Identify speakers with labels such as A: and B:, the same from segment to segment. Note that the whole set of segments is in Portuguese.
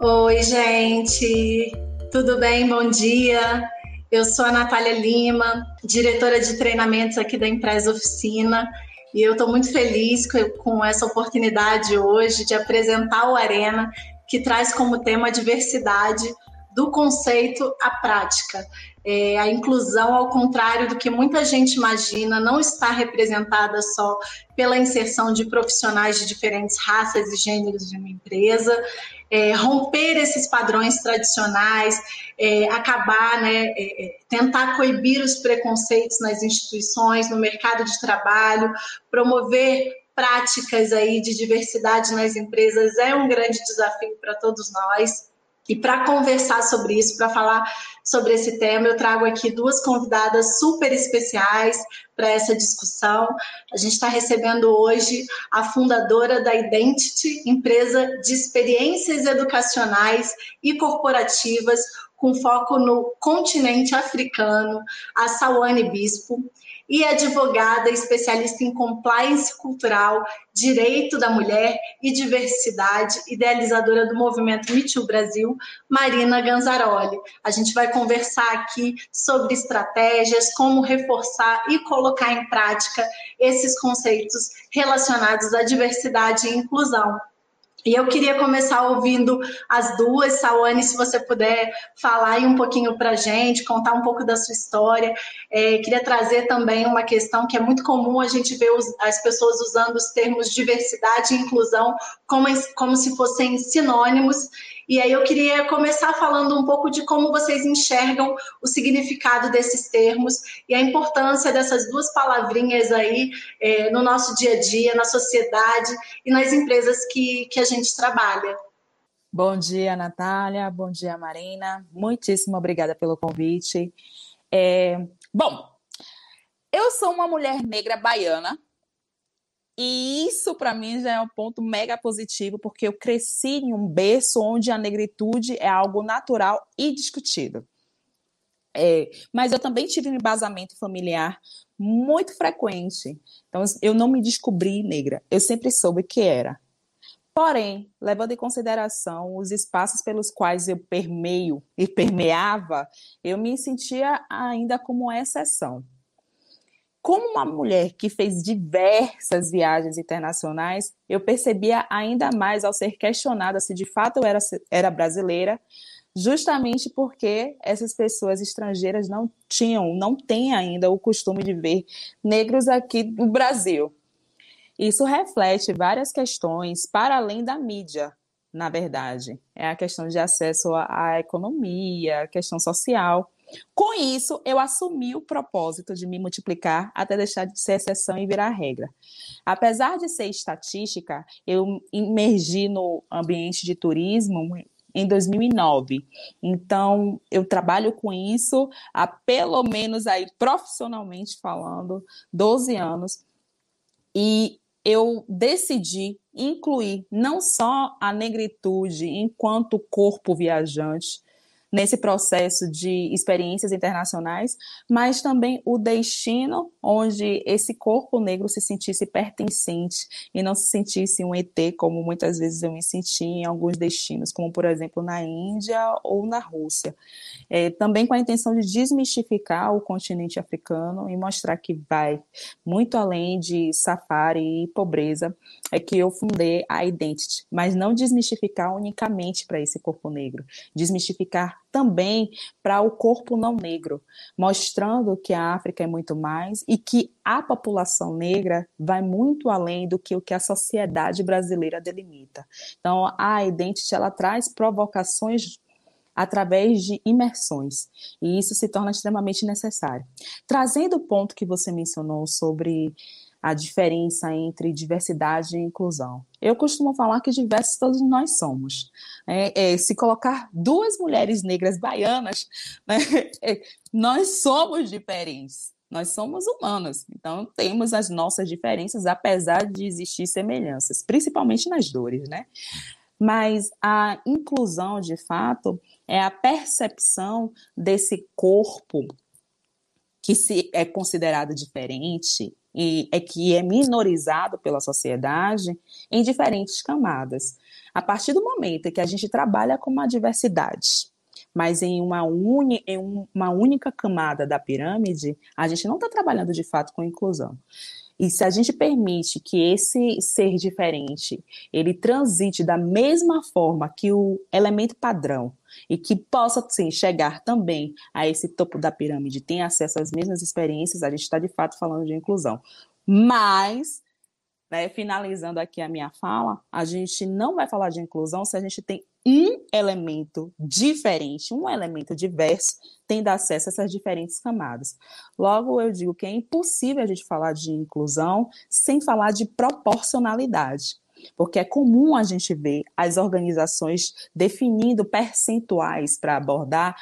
A: Oi, gente. Tudo bem? Bom dia. Eu sou a Natália Lima, diretora de treinamentos aqui da Empresa Oficina, e eu estou muito feliz com essa oportunidade hoje de apresentar o Arena, que traz como tema a diversidade do conceito à prática. É, a inclusão, ao contrário do que muita gente imagina, não está representada só pela inserção de profissionais de diferentes raças e gêneros de uma empresa, é, romper esses padrões tradicionais, é, acabar, né, é, é, tentar coibir os preconceitos nas instituições, no mercado de trabalho, promover práticas aí de diversidade nas empresas é um grande desafio para todos nós. E para conversar sobre isso, para falar sobre esse tema, eu trago aqui duas convidadas super especiais para essa discussão. A gente está recebendo hoje a fundadora da Identity, empresa de experiências educacionais e corporativas com foco no continente africano, a Sawane Bispo e advogada especialista em compliance cultural, direito da mulher e diversidade, idealizadora do movimento Me Too Brasil, Marina Ganzaroli. A gente vai conversar aqui sobre estratégias, como reforçar e colocar em prática esses conceitos relacionados à diversidade e inclusão. E eu queria começar ouvindo as duas. Sawane, se você puder falar aí um pouquinho para a gente, contar um pouco da sua história. É, queria trazer também uma questão que é muito comum a gente ver os, as pessoas usando os termos diversidade e inclusão como, como se fossem sinônimos. E aí eu queria começar falando um pouco de como vocês enxergam o significado desses termos e a importância dessas duas palavrinhas aí é, no nosso dia a dia, na sociedade e nas empresas que, que a gente trabalha.
B: Bom dia, Natália. Bom dia, Marina. Muitíssimo obrigada pelo convite. É, bom, eu sou uma mulher negra baiana e isso, para mim, já é um ponto mega positivo, porque eu cresci em um berço onde a negritude é algo natural e discutido. É, mas eu também tive um embasamento familiar muito frequente. Então, eu não me descobri negra, eu sempre soube que era. Porém, levando em consideração os espaços pelos quais eu permeio e permeava, eu me sentia ainda como exceção como uma mulher que fez diversas viagens internacionais, eu percebia ainda mais ao ser questionada se de fato eu era, era brasileira, justamente porque essas pessoas estrangeiras não tinham, não têm ainda o costume de ver negros aqui no Brasil. Isso reflete várias questões para além da mídia, na verdade. É a questão de acesso à economia, a questão social. Com isso, eu assumi o propósito de me multiplicar até deixar de ser exceção e virar regra. Apesar de ser estatística, eu emergi no ambiente de turismo em 2009. Então, eu trabalho com isso há pelo menos aí profissionalmente falando, 12 anos. E eu decidi incluir não só a negritude enquanto corpo viajante, nesse processo de experiências internacionais, mas também o destino onde esse corpo negro se sentisse pertencente e não se sentisse um ET, como muitas vezes eu me senti em alguns destinos, como por exemplo na Índia ou na Rússia. É, também com a intenção de desmistificar o continente africano e mostrar que vai muito além de safari e pobreza, é que eu fundei a Identity, mas não desmistificar unicamente para esse corpo negro, desmistificar também para o corpo não negro, mostrando que a África é muito mais e que a população negra vai muito além do que o que a sociedade brasileira delimita. Então, a Identity ela traz provocações através de imersões, e isso se torna extremamente necessário. Trazendo o ponto que você mencionou sobre a diferença entre diversidade e inclusão. Eu costumo falar que diversos todos nós somos. É, é, se colocar duas mulheres negras baianas, né, é, nós somos diferentes. Nós somos humanos, então temos as nossas diferenças, apesar de existir semelhanças, principalmente nas dores, né? Mas a inclusão, de fato, é a percepção desse corpo que se é considerado diferente e é que é minorizado pela sociedade em diferentes camadas. A partir do momento em que a gente trabalha com uma diversidade, mas em uma, uni, em uma única camada da pirâmide, a gente não está trabalhando de fato com inclusão. E se a gente permite que esse ser diferente ele transite da mesma forma que o elemento padrão e que possa sim chegar também a esse topo da pirâmide, tenha acesso às mesmas experiências, a gente está de fato falando de inclusão. Mas né, finalizando aqui a minha fala, a gente não vai falar de inclusão se a gente tem um elemento diferente, um elemento diverso, tendo acesso a essas diferentes camadas. Logo, eu digo que é impossível a gente falar de inclusão sem falar de proporcionalidade. Porque é comum a gente ver as organizações definindo percentuais para abordar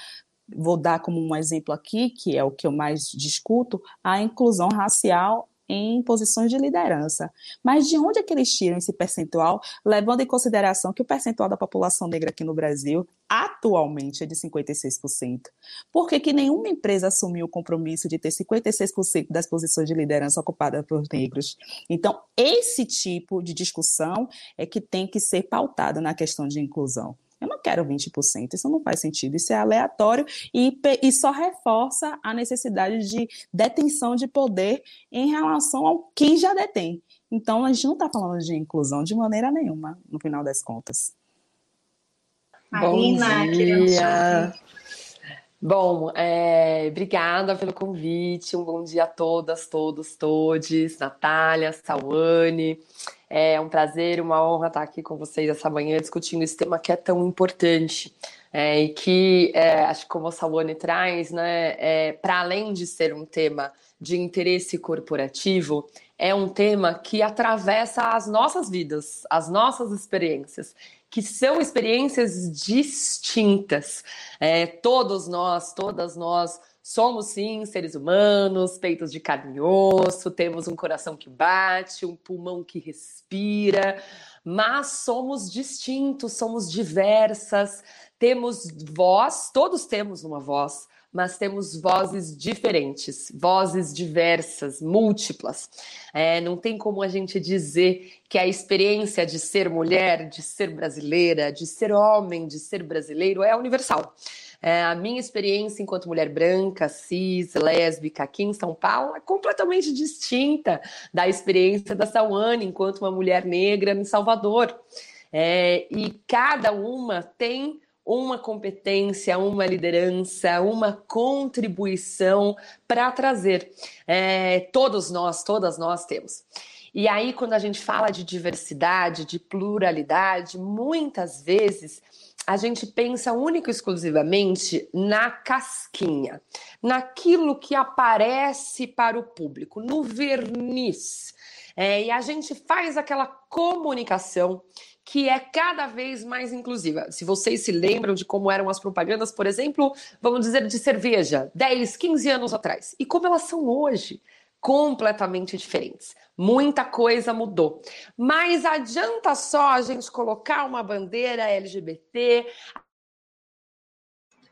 B: vou dar como um exemplo aqui, que é o que eu mais discuto, a inclusão racial em posições de liderança. Mas de onde é que eles tiram esse percentual, levando em consideração que o percentual da população negra aqui no Brasil atualmente é de 56%? Por que, que nenhuma empresa assumiu o compromisso de ter 56% das posições de liderança ocupadas por negros? Então, esse tipo de discussão é que tem que ser pautada na questão de inclusão. Eu não quero 20%, isso não faz sentido, isso é aleatório e, e só reforça a necessidade de detenção de poder em relação ao quem já detém. Então, a gente não está falando de inclusão de maneira nenhuma, no final das contas.
C: Marina, Bom dia. Bom, é, obrigada pelo convite. Um bom dia a todas, todos, todes. Natália, Sawane. É um prazer, uma honra estar aqui com vocês essa manhã discutindo esse tema que é tão importante. É, e que, é, acho que como a Sawane traz, né, é, para além de ser um tema de interesse corporativo, é um tema que atravessa as nossas vidas, as nossas experiências que são experiências distintas. É, todos nós, todas nós somos sim seres humanos, peitos de carne e osso, temos um coração que bate, um pulmão que respira, mas somos distintos, somos diversas, temos voz, todos temos uma voz, mas temos vozes diferentes, vozes diversas, múltiplas. É, não tem como a gente dizer que a experiência de ser mulher, de ser brasileira, de ser homem, de ser brasileiro é universal. É, a minha experiência enquanto mulher branca, cis, lésbica aqui em São Paulo é completamente distinta da experiência da Sawane enquanto uma mulher negra em Salvador. É, e cada uma tem uma competência, uma liderança, uma contribuição para trazer. É, todos nós, todas nós temos. E aí, quando a gente fala de diversidade, de pluralidade, muitas vezes a gente pensa único e exclusivamente na casquinha, naquilo que aparece para o público, no verniz. É, e a gente faz aquela comunicação que é cada vez mais inclusiva. Se vocês se lembram de como eram as propagandas, por exemplo, vamos dizer de cerveja, 10, 15 anos atrás, e como elas são hoje, completamente diferentes. Muita coisa mudou. Mas adianta só a gente colocar uma bandeira LGBT?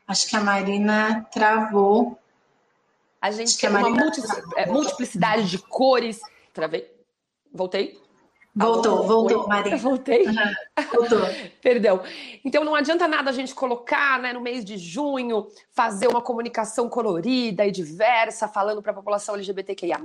A: Acho que a Marina travou.
C: A gente tem uma é, multiplicidade de cores. Travei? Voltei?
A: Voltou, Alô? voltou, Oi? Maria.
C: Voltei?
A: Uhum. Voltou.
C: Perdão. Então não adianta nada a gente colocar, né, no mês de junho, fazer uma comunicação colorida e diversa, falando para a população LGBTQIA,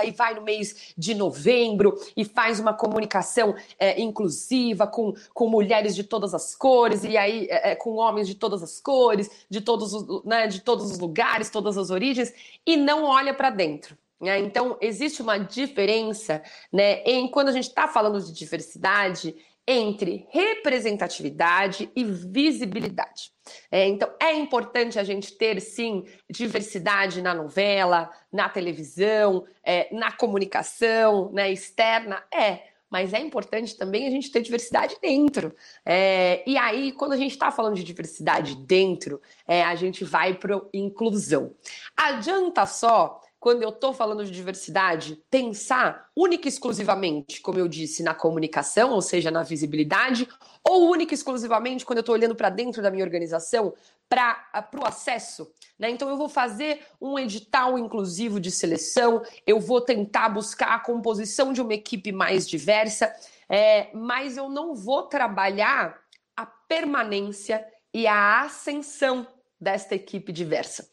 C: aí vai no mês de novembro e faz uma comunicação é, inclusiva com, com mulheres de todas as cores, e aí é, é com homens de todas as cores, de todos, os, né, de todos os lugares, todas as origens, e não olha para dentro. Né? Então, existe uma diferença né, em quando a gente está falando de diversidade entre representatividade e visibilidade. É, então, é importante a gente ter, sim, diversidade na novela, na televisão, é, na comunicação, né, externa, é. Mas é importante também a gente ter diversidade dentro. É, e aí, quando a gente está falando de diversidade dentro, é, a gente vai para inclusão. Adianta só quando eu estou falando de diversidade, pensar única e exclusivamente, como eu disse, na comunicação, ou seja, na visibilidade, ou única e exclusivamente quando eu estou olhando para dentro da minha organização, para o acesso? Né? Então, eu vou fazer um edital inclusivo de seleção, eu vou tentar buscar a composição de uma equipe mais diversa, é, mas eu não vou trabalhar a permanência e a ascensão desta equipe diversa.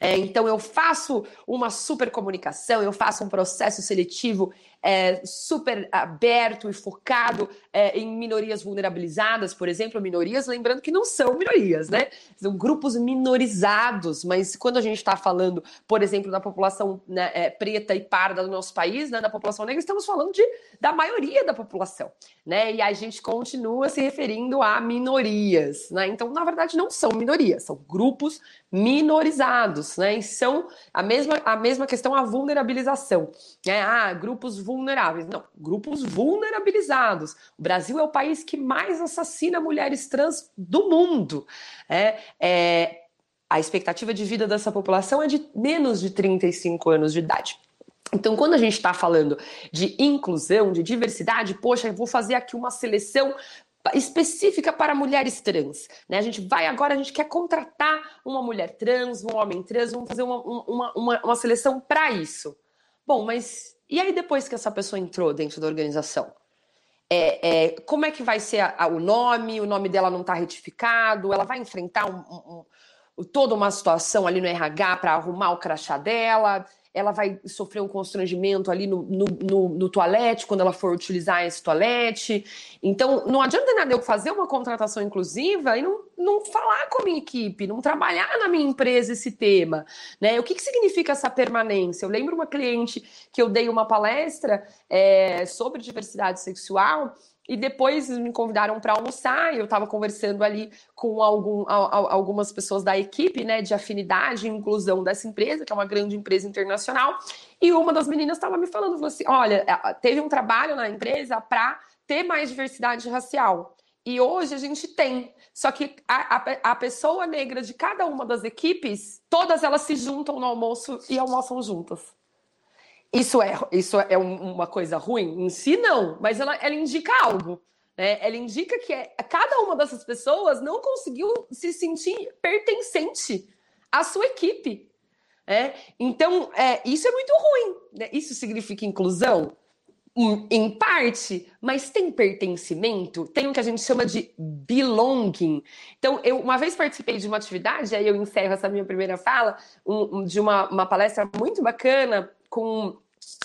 C: É, então, eu faço uma super comunicação, eu faço um processo seletivo é, super aberto e focado é, em minorias vulnerabilizadas, por exemplo, minorias, lembrando que não são minorias, né? São grupos minorizados, mas quando a gente está falando, por exemplo, da população né, é, preta e parda do nosso país, né, da população negra, estamos falando de, da maioria da população, né? E a gente continua se referindo a minorias, né? Então, na verdade, não são minorias, são grupos minorizados, né? E são a mesma, a mesma questão, a vulnerabilização. Né? Ah, grupos vulneráveis. Não, grupos vulnerabilizados. O Brasil é o país que mais assassina mulheres trans do mundo. É, é, a expectativa de vida dessa população é de menos de 35 anos de idade. Então, quando a gente está falando de inclusão, de diversidade, poxa, eu vou fazer aqui uma seleção específica para mulheres trans. Né? A gente vai agora, a gente quer contratar uma mulher trans, um homem trans, vamos fazer uma, uma, uma, uma seleção para isso. Bom, mas e aí depois que essa pessoa entrou dentro da organização? É, é, como é que vai ser a, a, o nome? O nome dela não está retificado? Ela vai enfrentar um, um, um, toda uma situação ali no RH para arrumar o crachá dela? Ela vai sofrer um constrangimento ali no, no, no, no, toalete, quando ela for utilizar esse toalete. Então, não adianta nada eu fazer uma contratação inclusiva e não, não falar com a minha equipe, não trabalhar na minha empresa esse tema. Né? O que, que significa essa permanência? Eu lembro uma cliente que eu dei uma palestra é, sobre diversidade sexual e depois me convidaram para almoçar, e eu estava conversando ali com algum, algumas pessoas da equipe, né, de afinidade e inclusão dessa empresa, que é uma grande empresa internacional, e uma das meninas estava me falando, falou assim, olha, é, teve um trabalho na empresa para ter mais diversidade racial, e hoje a gente tem, só que a, a, a pessoa negra de cada uma das equipes, todas elas se juntam no almoço e almoçam juntas. Isso é, isso é uma coisa ruim? Em si, não, mas ela, ela indica algo. Né? Ela indica que é, cada uma dessas pessoas não conseguiu se sentir pertencente à sua equipe. Né? Então, é, isso é muito ruim. Né? Isso significa inclusão? em parte, mas tem pertencimento, tem o que a gente chama de belonging. Então, eu uma vez participei de uma atividade, aí eu encerro essa minha primeira fala, um, de uma, uma palestra muito bacana com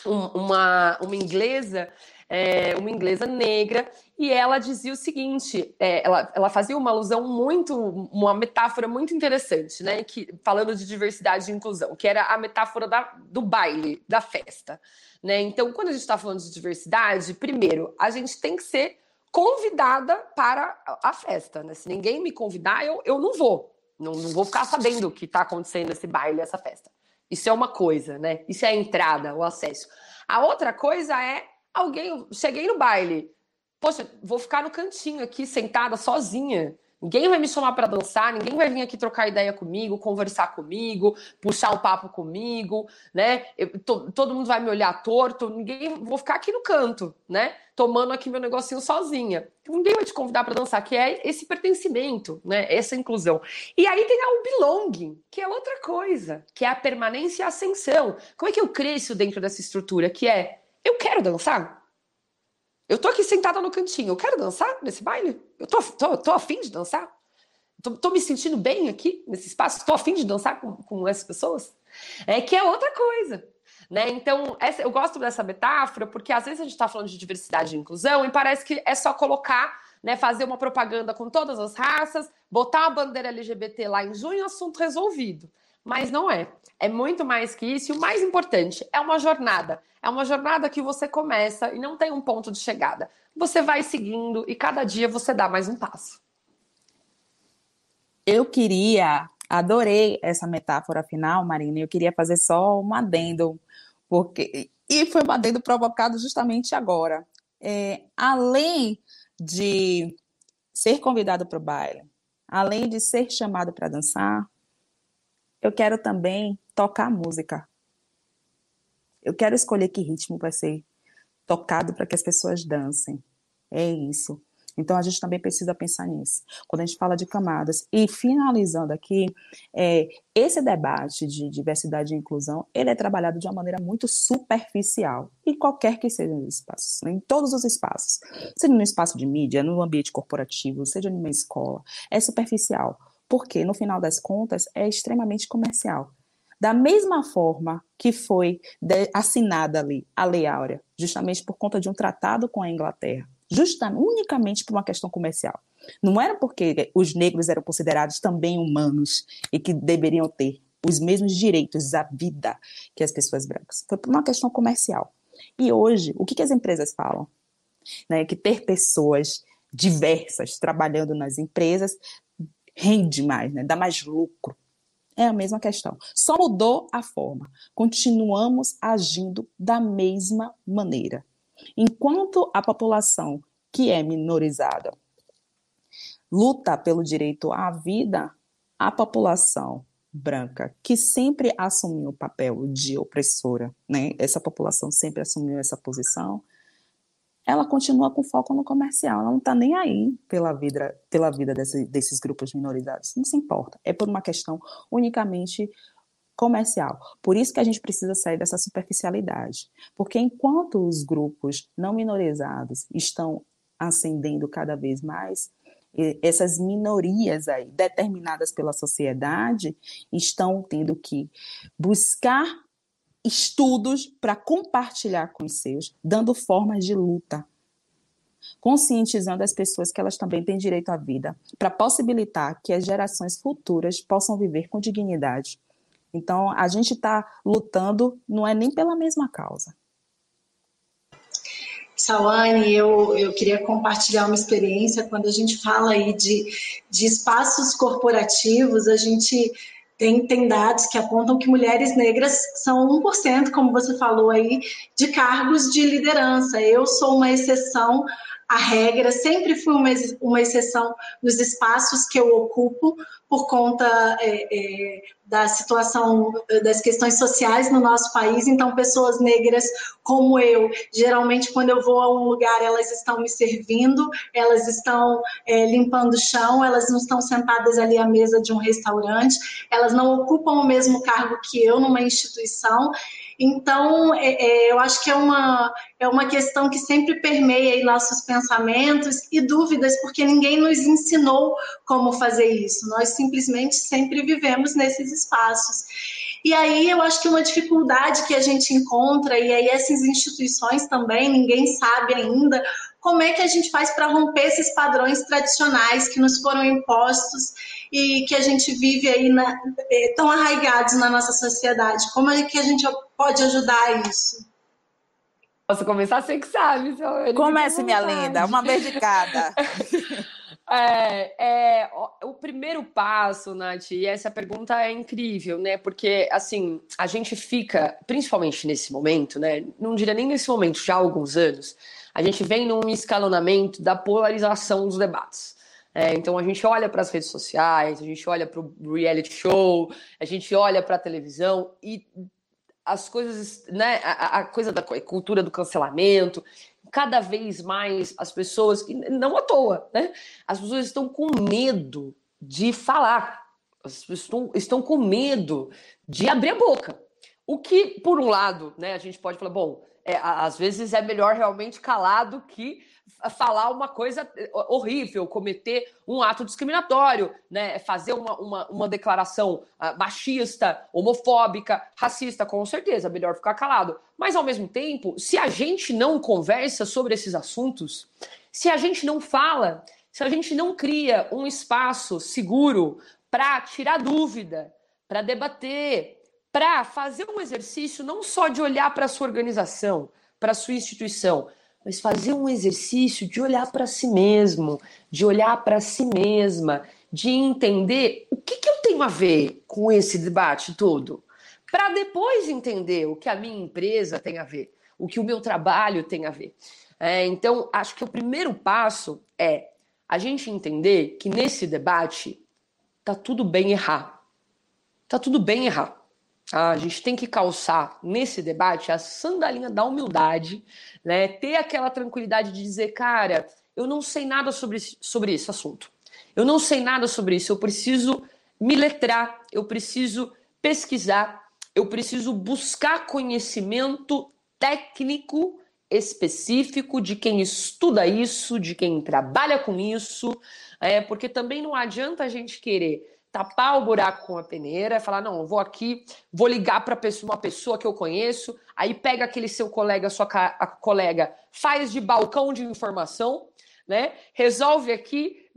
C: um, uma, uma inglesa, é, uma inglesa negra, e ela dizia o seguinte: é, ela, ela fazia uma alusão muito, uma metáfora muito interessante, né? Que, falando de diversidade e inclusão, que era a metáfora da, do baile, da festa. Né? Então, quando a gente está falando de diversidade, primeiro, a gente tem que ser convidada para a festa. Né? Se ninguém me convidar, eu, eu não vou. Não, não vou ficar sabendo o que está acontecendo esse baile, essa festa. Isso é uma coisa, né? Isso é a entrada, o acesso. A outra coisa é alguém. Cheguei no baile. Poxa, vou ficar no cantinho aqui, sentada, sozinha. Ninguém vai me chamar para dançar, ninguém vai vir aqui trocar ideia comigo, conversar comigo, puxar o papo comigo, né? Eu, to, todo mundo vai me olhar torto, ninguém, vou ficar aqui no canto, né? Tomando aqui meu negocinho sozinha. Ninguém vai te convidar para dançar, que é esse pertencimento, né? Essa inclusão. E aí tem o belonging, que é outra coisa, que é a permanência e a ascensão. Como é que eu cresço dentro dessa estrutura? Que é, eu quero dançar, eu tô aqui sentada no cantinho, eu quero dançar nesse baile? Eu tô, tô, tô afim de dançar? Tô, tô me sentindo bem aqui nesse espaço? Tô afim de dançar com, com essas pessoas? É que é outra coisa. Né? Então, essa, eu gosto dessa metáfora porque às vezes a gente está falando de diversidade e inclusão e parece que é só colocar, né, fazer uma propaganda com todas as raças, botar a bandeira LGBT lá em junho, assunto resolvido. Mas não é. É muito mais que isso. E o mais importante, é uma jornada. É uma jornada que você começa e não tem um ponto de chegada. Você vai seguindo e cada dia você dá mais um passo.
B: Eu queria, adorei essa metáfora final, Marina. Eu queria fazer só um adendo, porque e foi um adendo provocado justamente agora. É, além de ser convidado para o baile, além de ser chamado para dançar, eu quero também tocar música. Eu quero escolher que ritmo vai ser tocado para que as pessoas dancem. É isso. Então a gente também precisa pensar nisso. Quando a gente fala de camadas. E finalizando aqui, é, esse debate de diversidade e inclusão, ele é trabalhado de uma maneira muito superficial, em qualquer que seja os espaços, né? em todos os espaços. Seja no espaço de mídia, no ambiente corporativo, seja numa escola, é superficial. Porque, no final das contas, é extremamente comercial. Da mesma forma que foi assinada ali a Lei Áurea, justamente por conta de um tratado com a Inglaterra, justamente, unicamente por uma questão comercial. Não era porque os negros eram considerados também humanos e que deveriam ter os mesmos direitos à vida que as pessoas brancas. Foi por uma questão comercial. E hoje, o que, que as empresas falam? Né, que ter pessoas diversas trabalhando nas empresas rende mais, né, dá mais lucro. É a mesma questão. Só mudou a forma. Continuamos agindo da mesma maneira. Enquanto a população que é minorizada luta pelo direito à vida, a população branca, que sempre assumiu o papel de opressora, né? Essa população sempre assumiu essa posição. Ela continua com foco no comercial, ela não está nem aí pela vida, pela vida desse, desses grupos minorizados, não se importa. É por uma questão unicamente comercial. Por isso que a gente precisa sair dessa superficialidade. Porque enquanto os grupos não minorizados estão ascendendo cada vez mais, essas minorias aí, determinadas pela sociedade, estão tendo que buscar estudos para compartilhar com os seus, dando formas de luta, conscientizando as pessoas que elas também têm direito à vida, para possibilitar que as gerações futuras possam viver com dignidade então, a gente está lutando, não é nem pela mesma causa.
A: Sawane, eu, eu queria compartilhar uma experiência. Quando a gente fala aí de, de espaços corporativos, a gente tem, tem dados que apontam que mulheres negras são 1%, como você falou aí, de cargos de liderança. Eu sou uma exceção à regra, sempre fui uma, uma exceção nos espaços que eu ocupo, por conta é, é, da situação das questões sociais no nosso país. Então, pessoas negras como eu, geralmente, quando eu vou a um lugar, elas estão me servindo, elas estão é, limpando o chão, elas não estão sentadas ali à mesa de um restaurante, elas não ocupam o mesmo cargo que eu numa instituição. Então, é, é, eu acho que é uma, é uma questão que sempre permeia nossos pensamentos e dúvidas, porque ninguém nos ensinou como fazer isso. Nós simplesmente sempre vivemos nesses espaços. E aí eu acho que uma dificuldade que a gente encontra, e aí essas instituições também, ninguém sabe ainda, como é que a gente faz para romper esses padrões tradicionais que nos foram impostos e que a gente vive aí na, é, tão arraigados na nossa sociedade? Como é que a gente pode ajudar isso?
C: Posso começar? Você que sabe.
B: Comece, minha linda, uma vez de cada.
C: É, é, o primeiro passo, Nath, e essa pergunta é incrível, né? Porque, assim, a gente fica, principalmente nesse momento, né? Não diria nem nesse momento, já há alguns anos, a gente vem num escalonamento da polarização dos debates. É, então a gente olha para as redes sociais, a gente olha para o reality show, a gente olha para a televisão e as coisas, né, a, a, coisa da cultura do cancelamento, cada vez mais as pessoas, não à toa, né, as pessoas estão com medo de falar, as pessoas estão, estão com medo de abrir a boca. O que, por um lado, né, a gente pode falar, bom, é, às vezes é melhor realmente calar do que falar uma coisa eh, horrível, cometer um ato discriminatório, né? fazer uma, uma, uma declaração uh, machista, homofóbica, racista, com certeza, melhor ficar calado. Mas, ao mesmo tempo, se a gente não conversa sobre esses assuntos, se a gente não fala, se a gente não cria um espaço seguro para tirar dúvida, para debater, para fazer um exercício não só de olhar para a sua organização, para a sua instituição, mas fazer um exercício de olhar para si mesmo, de olhar para si mesma, de entender o que, que eu tenho a ver com esse debate todo, para depois entender o que a minha empresa tem a ver, o que o meu trabalho tem a ver. É, então, acho que o primeiro passo é a gente entender que nesse debate tá tudo bem errar. Tá tudo bem errar. A gente tem que calçar nesse debate a sandalinha da humildade, né? Ter aquela tranquilidade de dizer, cara, eu não sei nada sobre, sobre esse assunto. Eu não sei nada sobre isso. Eu preciso me letrar, eu preciso pesquisar, eu preciso buscar conhecimento técnico específico de quem estuda isso, de quem trabalha com isso, é, porque também não adianta a gente querer tapar o buraco com a peneira, falar, não, eu vou aqui, vou ligar para uma pessoa que eu conheço, aí pega aquele seu colega, sua colega, faz de balcão de informação, né? Resolve aqui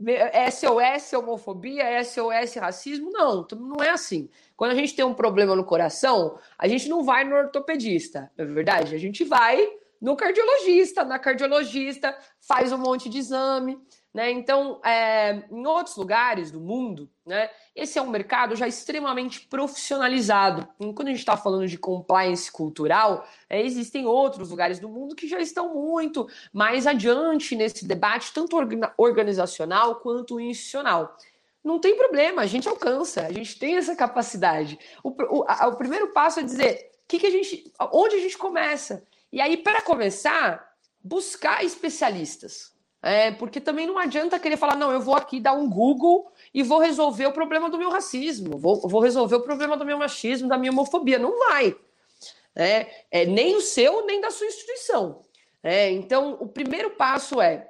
C: SOS homofobia, SOS racismo. Não, não é assim. Quando a gente tem um problema no coração, a gente não vai no ortopedista, não é verdade? A gente vai no cardiologista, na cardiologista, faz um monte de exame, né? Então, é, em outros lugares do mundo, né, esse é um mercado já extremamente profissionalizado. E quando a gente está falando de compliance cultural, é, existem outros lugares do mundo que já estão muito mais adiante nesse debate, tanto organizacional quanto institucional. Não tem problema, a gente alcança, a gente tem essa capacidade. O, o, a, o primeiro passo é dizer que que a gente, onde a gente começa. E aí, para começar, buscar especialistas. É, porque também não adianta querer falar, não, eu vou aqui dar um Google e vou resolver o problema do meu racismo, vou, vou resolver o problema do meu machismo, da minha homofobia. Não vai. É, é nem o seu, nem da sua instituição. É, então, o primeiro passo é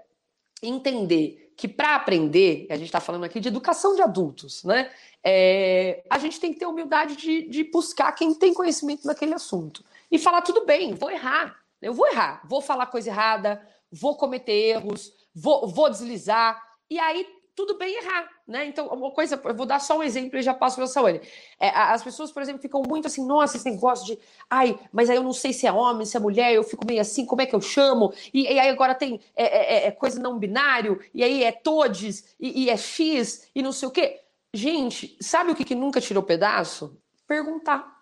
C: entender que para aprender, a gente está falando aqui de educação de adultos, né? É, a gente tem que ter humildade de, de buscar quem tem conhecimento naquele assunto. E falar, tudo bem, vou errar. Eu vou errar, vou falar coisa errada, vou cometer erros, vou, vou deslizar, e aí tudo bem errar, né? Então, uma coisa, eu vou dar só um exemplo e já passo para Saúde. É, as pessoas, por exemplo, ficam muito assim, nossa, esse negócio de, ai, mas aí eu não sei se é homem, se é mulher, eu fico meio assim, como é que eu chamo? E, e aí agora tem é, é, é, é coisa não binário, e aí é todes, e, e, é X, e não sei o quê. Gente, sabe o que, que nunca tirou pedaço? Perguntar.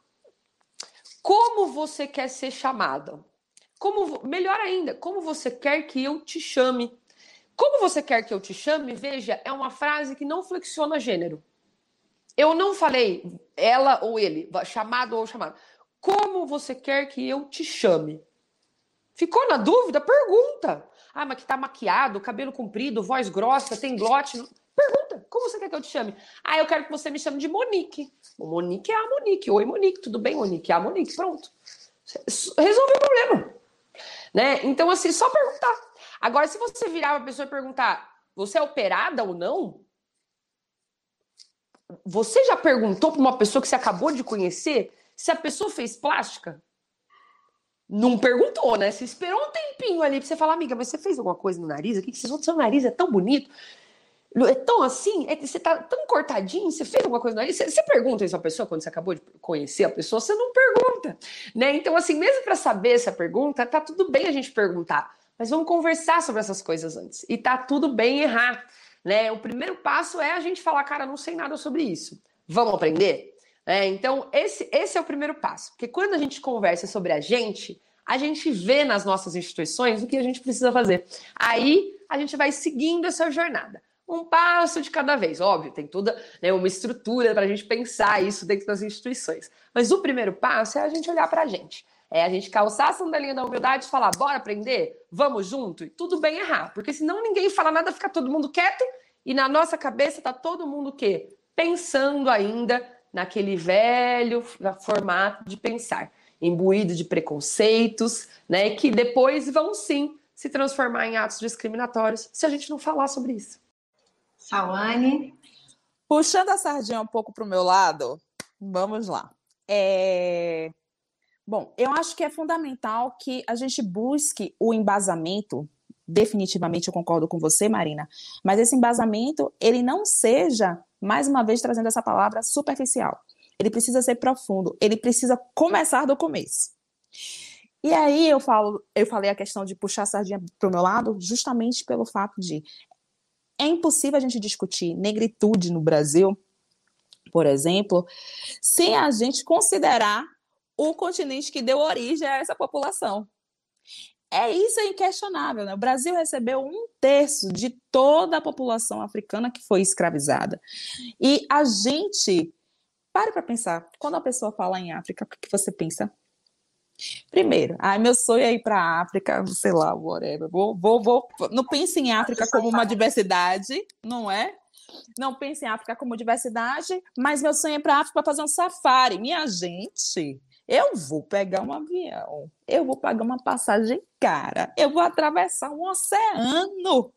C: Como você quer ser chamada? Como, melhor ainda, como você quer que eu te chame? Como você quer que eu te chame? Veja, é uma frase que não flexiona gênero. Eu não falei ela ou ele, chamado ou chamado. Como você quer que eu te chame? Ficou na dúvida? Pergunta. Ah, mas que tá maquiado, cabelo comprido, voz grossa, tem glote. Pergunta. Como você quer que eu te chame? Ah, eu quero que você me chame de Monique. O Monique é a Monique. Oi, Monique. Tudo bem, Monique? É a Monique. Pronto. Resolveu o problema. Né? Então, assim, só perguntar. Agora, se você virar uma pessoa e perguntar, você é operada ou não? Você já perguntou para uma pessoa que você acabou de conhecer se a pessoa fez plástica? Não perguntou, né? Você esperou um tempinho ali para você falar, amiga, mas você fez alguma coisa no nariz? O que, você seu nariz é tão bonito? É tão assim? É, você tá tão cortadinho? Você fez alguma coisa no nariz? Você, você pergunta isso à pessoa quando você acabou de conhecer a pessoa? Você não pergunta, né? Então, assim, mesmo para saber essa pergunta, tá tudo bem a gente perguntar. Mas vamos conversar sobre essas coisas antes. E tá tudo bem errar, né? O primeiro passo é a gente falar, cara, não sei nada sobre isso. Vamos aprender? É, então, esse, esse é o primeiro passo. Porque quando a gente conversa sobre a gente, a gente vê nas nossas instituições o que a gente precisa fazer. Aí a gente vai seguindo essa jornada. Um passo de cada vez. Óbvio, tem toda né, uma estrutura para a gente pensar isso dentro das instituições. Mas o primeiro passo é a gente olhar para a gente. É a gente calçar a sandalinha da humildade e falar, bora aprender? Vamos junto? E tudo bem errar, porque senão ninguém fala nada, fica todo mundo quieto e na nossa cabeça tá todo mundo o quê? Pensando ainda naquele velho formato de pensar, imbuído de preconceitos, né, que depois vão sim se transformar em atos discriminatórios se a gente não falar sobre isso.
A: Sawane.
B: Puxando a sardinha um pouco para o meu lado, vamos lá. É... Bom, eu acho que é fundamental que a gente busque o embasamento. Definitivamente eu concordo com você, Marina, mas esse embasamento ele não seja, mais uma vez trazendo essa palavra, superficial. Ele precisa ser profundo, ele precisa começar do começo. E aí eu falo, eu falei a questão de puxar a sardinha para o meu lado, justamente pelo fato de é impossível a gente discutir negritude no Brasil, por exemplo, sem a gente considerar o continente que deu origem a essa população. É isso é inquestionável. Né? O Brasil recebeu um terço de toda a população africana que foi escravizada. E a gente Pare para pensar. Quando a pessoa fala em África, o que você pensa? Primeiro, ai, meu sonho é ir para a África, sei lá, whatever. Vou, vou, vou. Não pense em África como uma diversidade, não é? Não pense em África como diversidade, mas meu sonho é para África para fazer um safari. Minha gente, eu vou pegar um avião, eu vou pagar uma passagem cara, eu vou atravessar um oceano,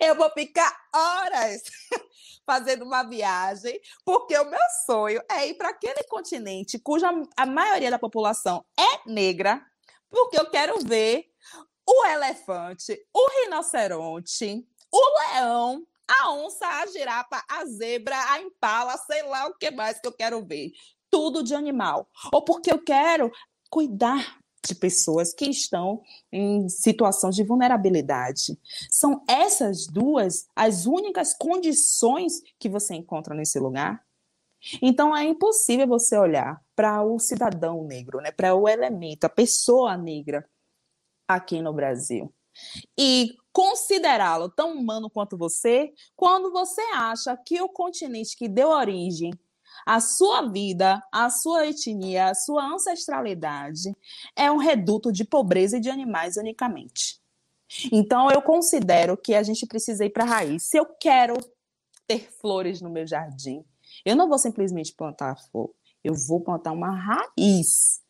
B: eu vou ficar horas fazendo uma viagem, porque o meu sonho é ir para aquele continente cuja a maioria da população é negra, porque eu quero ver o elefante, o rinoceronte, o leão, a onça, a girafa, a zebra, a impala, sei lá o que mais que eu quero ver. Tudo de animal. Ou porque eu quero cuidar de pessoas que estão em situação de vulnerabilidade. São essas duas as únicas condições que você encontra nesse lugar. Então é impossível você olhar para o cidadão negro, né, para o elemento, a pessoa negra aqui no Brasil e considerá-lo tão humano quanto você quando você acha que o continente que deu origem a sua vida, a sua etnia, a sua ancestralidade é um reduto de pobreza e de animais unicamente. Então, eu considero que a gente precisa ir para a raiz. Se eu quero ter flores no meu jardim, eu não vou simplesmente plantar flor, eu vou plantar uma raiz.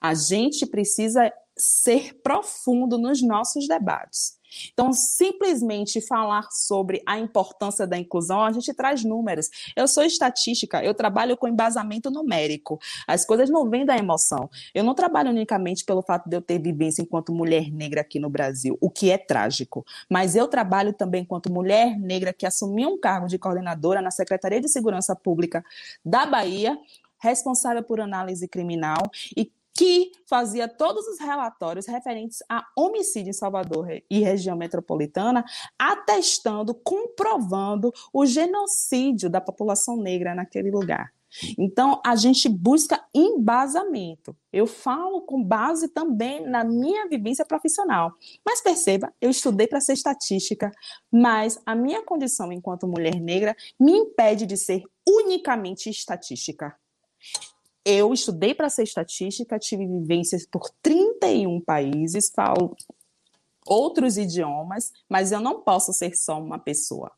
B: A gente precisa ser profundo nos nossos debates. Então, simplesmente falar sobre a importância da inclusão, a gente traz números. Eu sou estatística, eu trabalho com embasamento numérico. As coisas não vêm da emoção. Eu não trabalho unicamente pelo fato de eu ter vivência enquanto mulher negra aqui no Brasil, o que é trágico. Mas eu trabalho também enquanto mulher negra que assumiu um cargo de coordenadora na Secretaria de Segurança Pública da Bahia, responsável por análise criminal e que fazia todos os relatórios referentes a homicídio em Salvador e região metropolitana, atestando, comprovando o genocídio da população negra naquele lugar. Então, a gente busca embasamento. Eu falo com base também na minha vivência profissional. Mas perceba, eu estudei para ser estatística, mas a minha condição enquanto mulher negra me impede de ser unicamente estatística. Eu estudei para ser estatística, tive vivências por 31 países, falo outros idiomas, mas eu não posso ser só uma pessoa.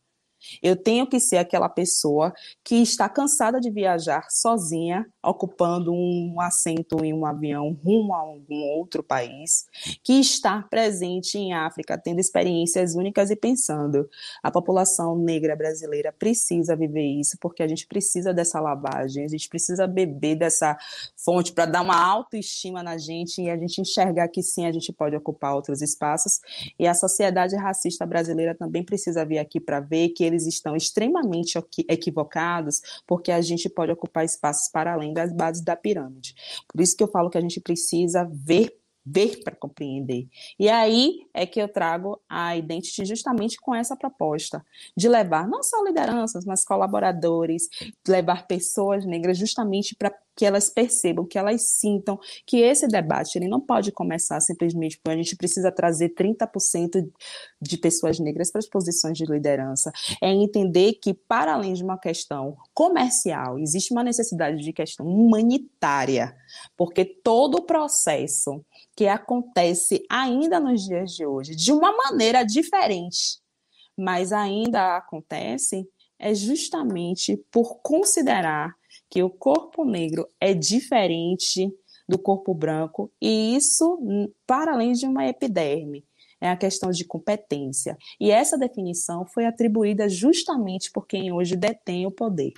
B: Eu tenho que ser aquela pessoa que está cansada de viajar sozinha, ocupando um assento em um avião rumo a algum outro país, que está presente em África, tendo experiências únicas e pensando: a população negra brasileira precisa viver isso, porque a gente precisa dessa lavagem, a gente precisa beber dessa fonte para dar uma autoestima na gente e a gente enxergar que sim, a gente pode ocupar outros espaços. E a sociedade racista brasileira também precisa vir aqui para ver que eles estão extremamente equivocados, porque a gente pode ocupar espaços para além das bases da pirâmide. Por isso que eu falo que a gente precisa ver ver para compreender. E aí é que eu trago a Identity justamente com essa proposta de levar não só lideranças, mas colaboradores, levar pessoas negras justamente para que elas percebam, que elas sintam que esse debate ele não pode começar simplesmente porque a gente precisa trazer 30% de pessoas negras para as posições de liderança. É entender que, para além de uma questão comercial, existe uma necessidade de questão humanitária, porque todo o processo que acontece ainda nos dias de hoje, de uma maneira diferente, mas ainda acontece, é justamente por considerar que o corpo negro é diferente do corpo branco, e isso para além de uma epiderme. É a questão de competência. E essa definição foi atribuída justamente por quem hoje detém o poder.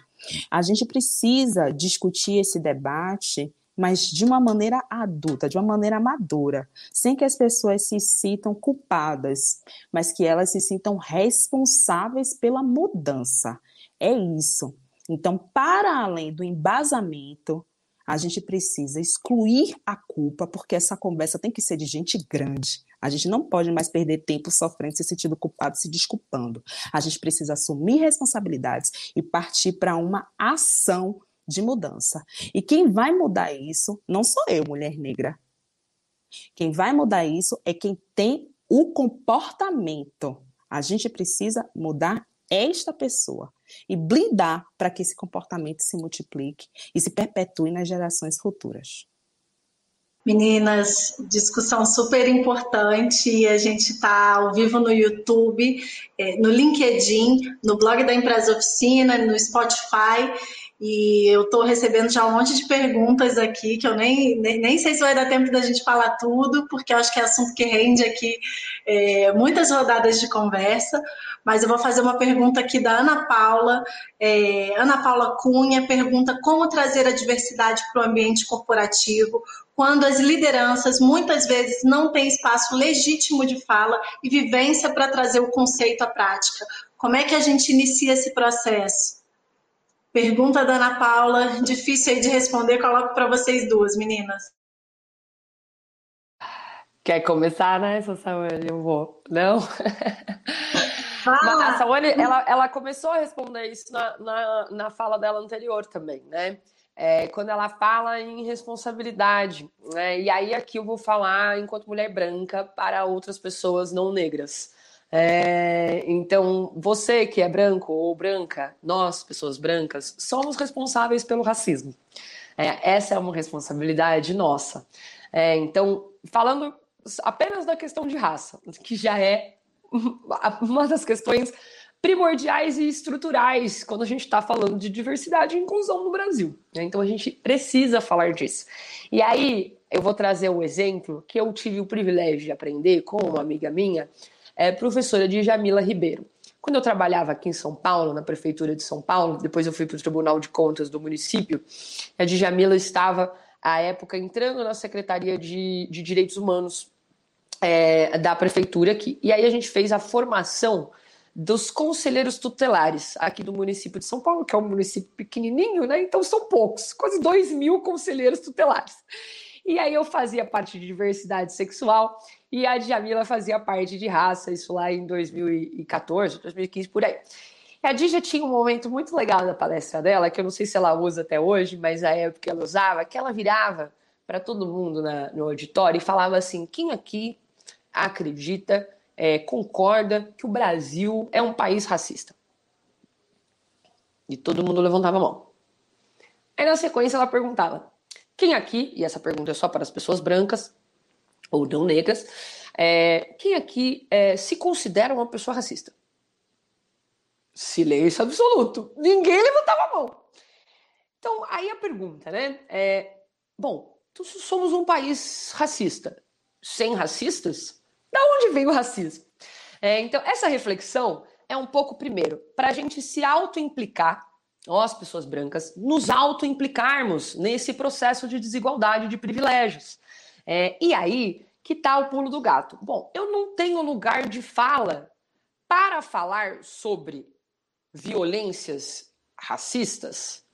B: A gente precisa discutir esse debate mas de uma maneira adulta, de uma maneira madura, sem que as pessoas se sintam culpadas, mas que elas se sintam responsáveis pela mudança. É isso. Então, para além do embasamento, a gente precisa excluir a culpa, porque essa conversa tem que ser de gente grande. A gente não pode mais perder tempo sofrendo, se sentindo culpado, se desculpando. A gente precisa assumir responsabilidades e partir para uma ação de mudança. E quem vai mudar isso não sou eu, mulher negra. Quem vai mudar isso é quem tem o comportamento. A gente precisa mudar esta pessoa. e blindar para que esse comportamento se multiplique e se perpetue nas gerações futuras.
A: Meninas, discussão super importante. A gente está ao vivo no YouTube, é, no LinkedIn, no blog da Empresa Oficina, no Spotify. E eu estou recebendo já um monte de perguntas aqui, que eu nem, nem, nem, sei se vai dar tempo da gente falar tudo, porque eu acho que é assunto que rende aqui é, muitas rodadas de conversa. Mas eu vou fazer uma pergunta aqui da Ana Paula. É, Ana Paula Cunha pergunta como trazer a diversidade para o ambiente corporativo, quando as lideranças muitas vezes não têm espaço legítimo de fala e vivência para trazer o conceito à prática. Como é que a gente inicia esse processo? Pergunta da Ana Paula, difícil aí de responder, coloco para vocês duas, meninas.
C: Quer começar, né, Samuel? Eu vou. Não? Ah. A Samuel, ela, ela começou a responder isso na, na, na fala dela anterior também, né? É, quando ela fala em responsabilidade, né? E aí aqui eu vou falar enquanto mulher branca para outras pessoas não negras. É, então, você que é branco ou branca, nós, pessoas brancas, somos responsáveis pelo racismo. É, essa é uma responsabilidade nossa. É, então, falando apenas da questão de raça, que já é uma das questões primordiais e estruturais quando a gente está falando de diversidade e inclusão no Brasil. Né? Então, a gente precisa falar disso. E aí, eu vou trazer um exemplo que eu tive o privilégio de aprender com uma amiga minha, é professora de Jamila Ribeiro. Quando eu trabalhava aqui em São Paulo, na prefeitura de São Paulo, depois eu fui para o Tribunal de Contas do município, a Djamila estava, à época, entrando na Secretaria de, de Direitos Humanos é, da prefeitura aqui. E aí a gente fez a formação dos conselheiros tutelares aqui do município de São Paulo, que é um município pequenininho, né? Então são poucos, quase dois mil conselheiros tutelares. E aí eu fazia parte de diversidade sexual e a Djamila fazia parte de raça, isso lá em 2014, 2015, por aí. E a Dja tinha um momento muito legal na palestra dela, que eu não sei se ela usa até hoje, mas a época ela usava, que ela virava para todo mundo na, no auditório e falava assim: quem aqui acredita, é, concorda que o Brasil é um país racista? E todo mundo levantava a mão. Aí na sequência ela perguntava: quem aqui, e essa pergunta é só para as pessoas brancas ou não negras, é, quem aqui é, se considera uma pessoa racista? Silêncio absoluto. Ninguém levantava a mão. Então, aí a pergunta, né? É, bom, então, somos um país racista. Sem racistas? Da onde vem o racismo? É, então, essa reflexão é um pouco, primeiro, para a gente se auto-implicar nós, pessoas brancas, nos auto-implicarmos nesse processo de desigualdade de privilégios. É, e aí, que tá o pulo do gato? Bom, eu não tenho lugar de fala para falar sobre violências racistas.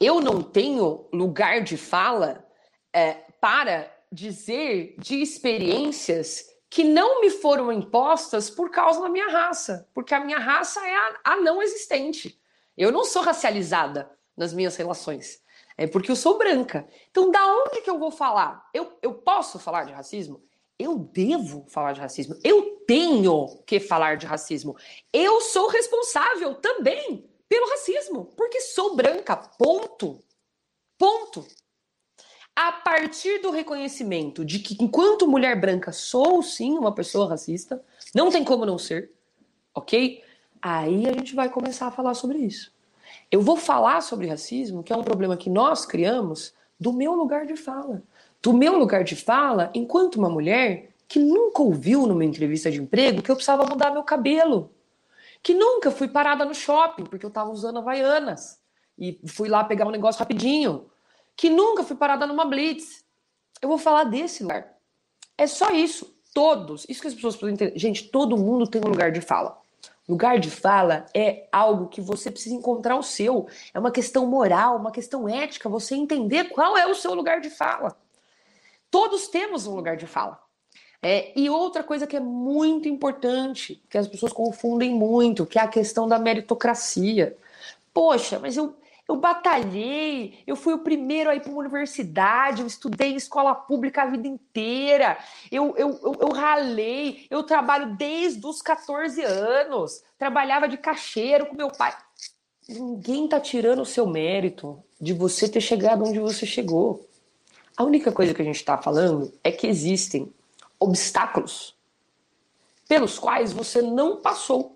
C: Eu não tenho lugar de fala é, para dizer de experiências que não me foram impostas por causa da minha raça, porque a minha raça é a, a não existente. Eu não sou racializada nas minhas relações. É porque eu sou branca. Então, da onde que eu vou falar? Eu, eu posso falar de racismo? Eu devo falar de racismo. Eu tenho que falar de racismo. Eu sou responsável também pelo racismo, porque sou branca. Ponto. Ponto. A partir do reconhecimento de que, enquanto mulher branca, sou sim uma pessoa racista, não tem como não ser, ok? Aí a gente vai começar a falar sobre isso. Eu vou falar sobre racismo, que é um problema que nós criamos, do meu lugar de fala. Do meu lugar de fala, enquanto uma mulher que nunca ouviu numa entrevista de emprego que eu precisava mudar meu cabelo. Que nunca fui parada no shopping porque eu estava usando havaianas e fui lá pegar um negócio rapidinho. Que nunca fui parada numa blitz. Eu vou falar desse lugar. É só isso. Todos. Isso que as pessoas precisam entender. Gente, todo mundo tem um lugar de fala. Lugar de fala é algo que você precisa encontrar o seu. É uma questão moral, uma questão ética, você entender qual é o seu lugar de fala. Todos temos um lugar de fala. É, e outra coisa que é muito importante, que as pessoas confundem muito, que é a questão da meritocracia. Poxa, mas eu, eu batalhei, eu fui o primeiro a ir para uma universidade, eu estudei em escola pública a vida inteira, eu, eu, eu, eu, ralei, eu trabalho desde os 14 anos, trabalhava de caixeiro com meu pai. ninguém tá tirando o seu mérito de você ter chegado onde você chegou. A única coisa que a gente está falando é que existem obstáculos pelos quais você não passou.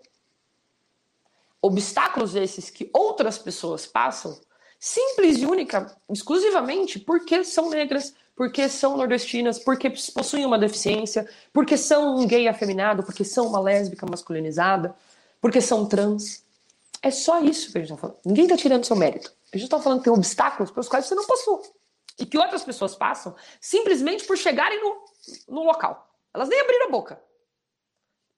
C: Obstáculos esses que outras pessoas passam, simples e única, exclusivamente porque são negras, porque são nordestinas, porque possuem uma deficiência, porque são um gay afeminado, porque são uma lésbica masculinizada, porque são trans. É só isso que a gente está falando. Ninguém está tirando seu mérito. A gente está falando que tem obstáculos pelos quais você não passou. E que outras pessoas passam simplesmente por chegarem no, no local. Elas nem abriram a boca.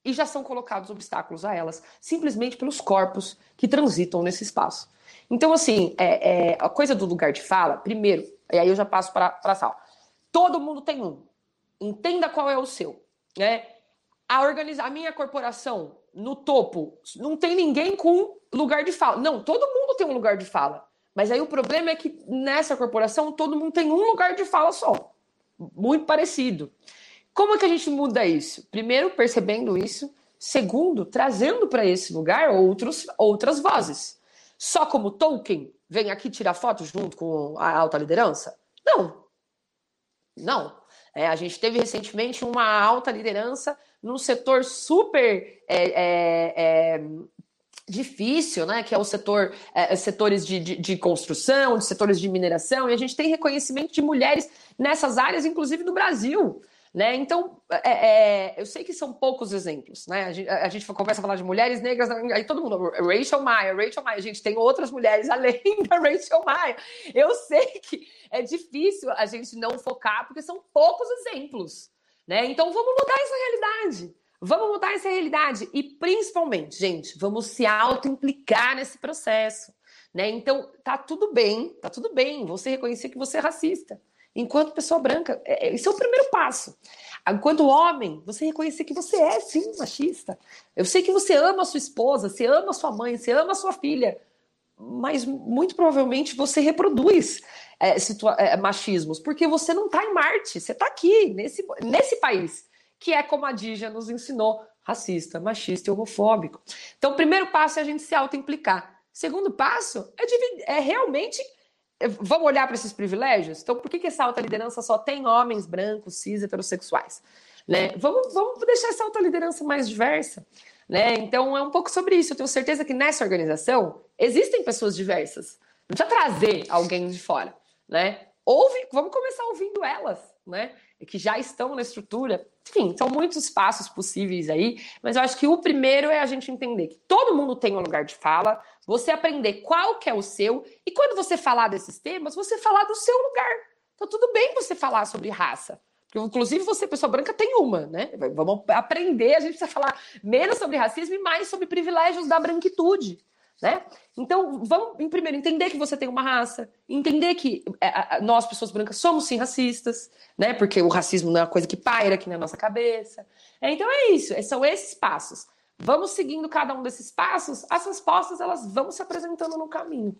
C: E já são colocados obstáculos a elas, simplesmente pelos corpos que transitam nesse espaço. Então, assim, é, é, a coisa do lugar de fala, primeiro, e aí eu já passo para a sala. Todo mundo tem um. Entenda qual é o seu. Né? A, organiza a minha corporação, no topo, não tem ninguém com lugar de fala. Não, todo mundo tem um lugar de fala. Mas aí o problema é que nessa corporação todo mundo tem um lugar de fala só. Muito parecido. Como é que a gente muda isso? Primeiro, percebendo isso. Segundo, trazendo para esse lugar outros, outras vozes. Só como Tolkien vem aqui tirar foto junto com a alta liderança? Não. Não. É, a gente teve recentemente uma alta liderança num setor super é, é, é difícil, né? Que é o setor, é, setores de, de, de, construção, de setores de mineração, e a gente tem reconhecimento de mulheres nessas áreas, inclusive no Brasil. Né? Então, é, é, eu sei que são poucos exemplos. Né? A, gente, a gente começa a falar de mulheres negras, aí todo mundo, Rachel Maia, Rachel Maia. Gente tem outras mulheres além da Rachel Maia. Eu sei que é difícil a gente não focar, porque são poucos exemplos. Né? Então, vamos mudar essa realidade. Vamos mudar essa realidade e principalmente, gente, vamos se auto-implicar nesse processo, né? Então, tá tudo bem, tá tudo bem você reconhecer que você é racista. Enquanto pessoa branca, é, é, esse é o primeiro passo. Enquanto homem, você reconhecer que você é sim machista. Eu sei que você ama sua esposa, você ama sua mãe, você ama sua filha, mas muito provavelmente você reproduz é, é, machismos, porque você não está em Marte, você está aqui, nesse, nesse país que é como a Dígia nos ensinou, racista, machista e homofóbico. Então, o primeiro passo é a gente se auto-implicar. Segundo passo é, é realmente vamos olhar para esses privilégios? Então, por que, que essa alta liderança só tem homens brancos, cis, heterossexuais? Né? Vamos, vamos deixar essa alta liderança mais diversa. Né? Então, é um pouco sobre isso. Eu tenho certeza que nessa organização existem pessoas diversas. Não precisa trazer alguém de fora. Né? Ouve, vamos começar ouvindo elas, né? Que já estão na estrutura. Enfim, são muitos passos possíveis aí, mas eu acho que o primeiro é a gente entender que todo mundo tem um lugar de fala, você aprender qual que é o seu, e quando você falar desses temas, você falar do seu lugar. Então, tudo bem você falar sobre raça. Porque, inclusive, você, pessoa branca, tem uma, né? Vamos aprender, a gente precisa falar menos sobre racismo e mais sobre privilégios da branquitude né? Então, vamos, em primeiro, entender que você tem uma raça, entender que é, nós, pessoas brancas, somos sim racistas, né? Porque o racismo não é uma coisa que paira aqui na nossa cabeça. É, então é isso, é, são esses passos. Vamos seguindo cada um desses passos, as respostas elas vão se apresentando no caminho.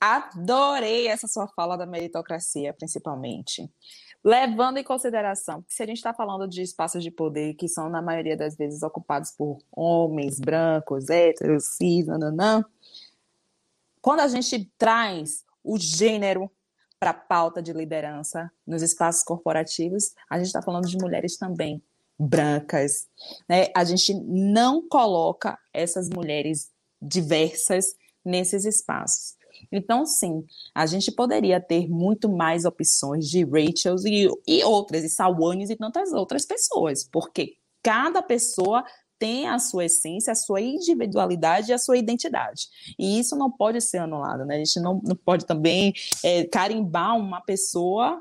B: Adorei essa sua fala da meritocracia, principalmente levando em consideração que se a gente está falando de espaços de poder que são, na maioria das vezes, ocupados por homens brancos, héteros, cis, nananã, quando a gente traz o gênero para a pauta de liderança nos espaços corporativos, a gente está falando de mulheres também brancas. Né? A gente não coloca essas mulheres diversas nesses espaços. Então, sim, a gente poderia ter muito mais opções de Rachels e, e outras, e Sawanis e tantas outras pessoas, porque cada pessoa tem a sua essência, a sua individualidade e a sua identidade. E isso não pode ser anulado, né? A gente não, não pode também é, carimbar uma pessoa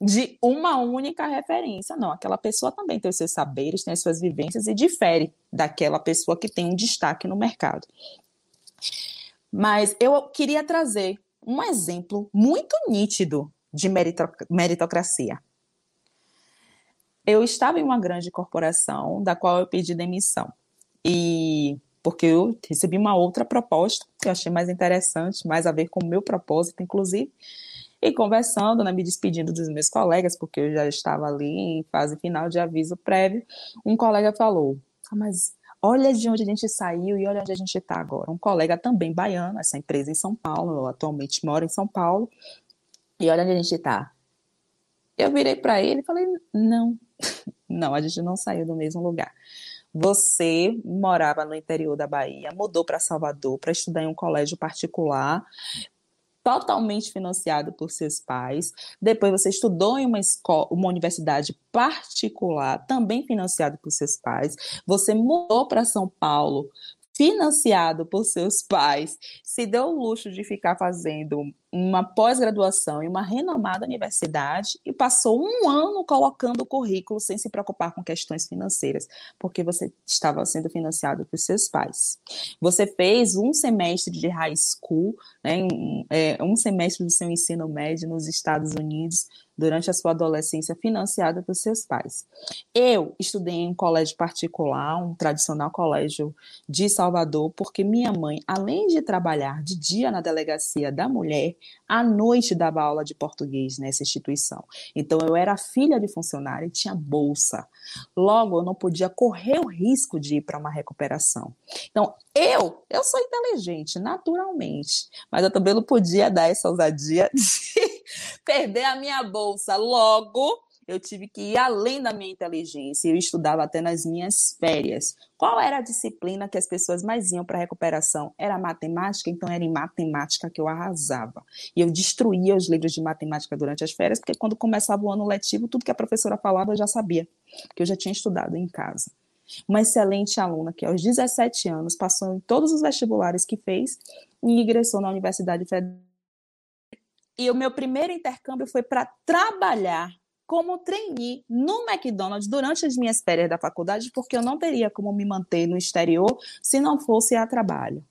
B: de uma única referência. Não, aquela pessoa também tem os seus saberes, tem as suas vivências e difere daquela pessoa que tem um destaque no mercado. Mas eu queria trazer um exemplo muito nítido de meritocracia. Eu estava em uma grande corporação da qual eu pedi demissão. E porque eu recebi uma outra proposta que eu achei mais interessante, mais a ver com o meu propósito, inclusive. E conversando, né, me despedindo dos meus colegas, porque eu já estava ali em fase final de aviso prévio, um colega falou: ah, mas Olha de onde a gente saiu e olha onde a gente está agora. Um colega também baiano, essa empresa em São Paulo, eu atualmente moro em São Paulo, e olha onde a gente está. Eu virei para ele e falei: não, não, a gente não saiu do mesmo lugar. Você morava no interior da Bahia, mudou para Salvador para estudar em um colégio particular, totalmente financiado por seus pais. Depois você estudou em uma escola, uma universidade particular, também financiado por seus pais. Você mudou para São Paulo financiado por seus pais, se deu o luxo de ficar fazendo uma pós-graduação em uma renomada universidade e passou um ano colocando o currículo sem se preocupar com questões financeiras, porque você estava sendo financiado por seus pais. Você fez um semestre de high school, né, um, é, um semestre do seu ensino médio nos Estados Unidos, durante a sua adolescência financiada por seus pais. Eu estudei em um colégio particular, um tradicional colégio de Salvador, porque minha mãe, além de trabalhar de dia na delegacia da mulher, à noite dava aula de português nessa instituição. Então eu era filha de funcionário e tinha bolsa. Logo, eu não podia correr o risco de ir para uma recuperação. Então, eu, eu sou inteligente, naturalmente, mas eu também não podia dar essa ousadia de perder a minha bolsa. Logo, eu tive que ir além da minha inteligência. Eu estudava até nas minhas férias. Qual era a disciplina que as pessoas mais iam para recuperação? Era matemática, então era em matemática que eu arrasava. E eu destruía os livros de matemática durante as férias, porque quando começava o ano letivo, tudo que a professora falava eu já sabia, porque eu já tinha estudado em casa. Uma excelente aluna que aos 17 anos passou em todos os vestibulares que fez e ingressou na Universidade Federal. E o meu primeiro intercâmbio foi para trabalhar como trainee no McDonald's durante as minhas férias da faculdade, porque eu não teria como me manter no exterior se não fosse a trabalho.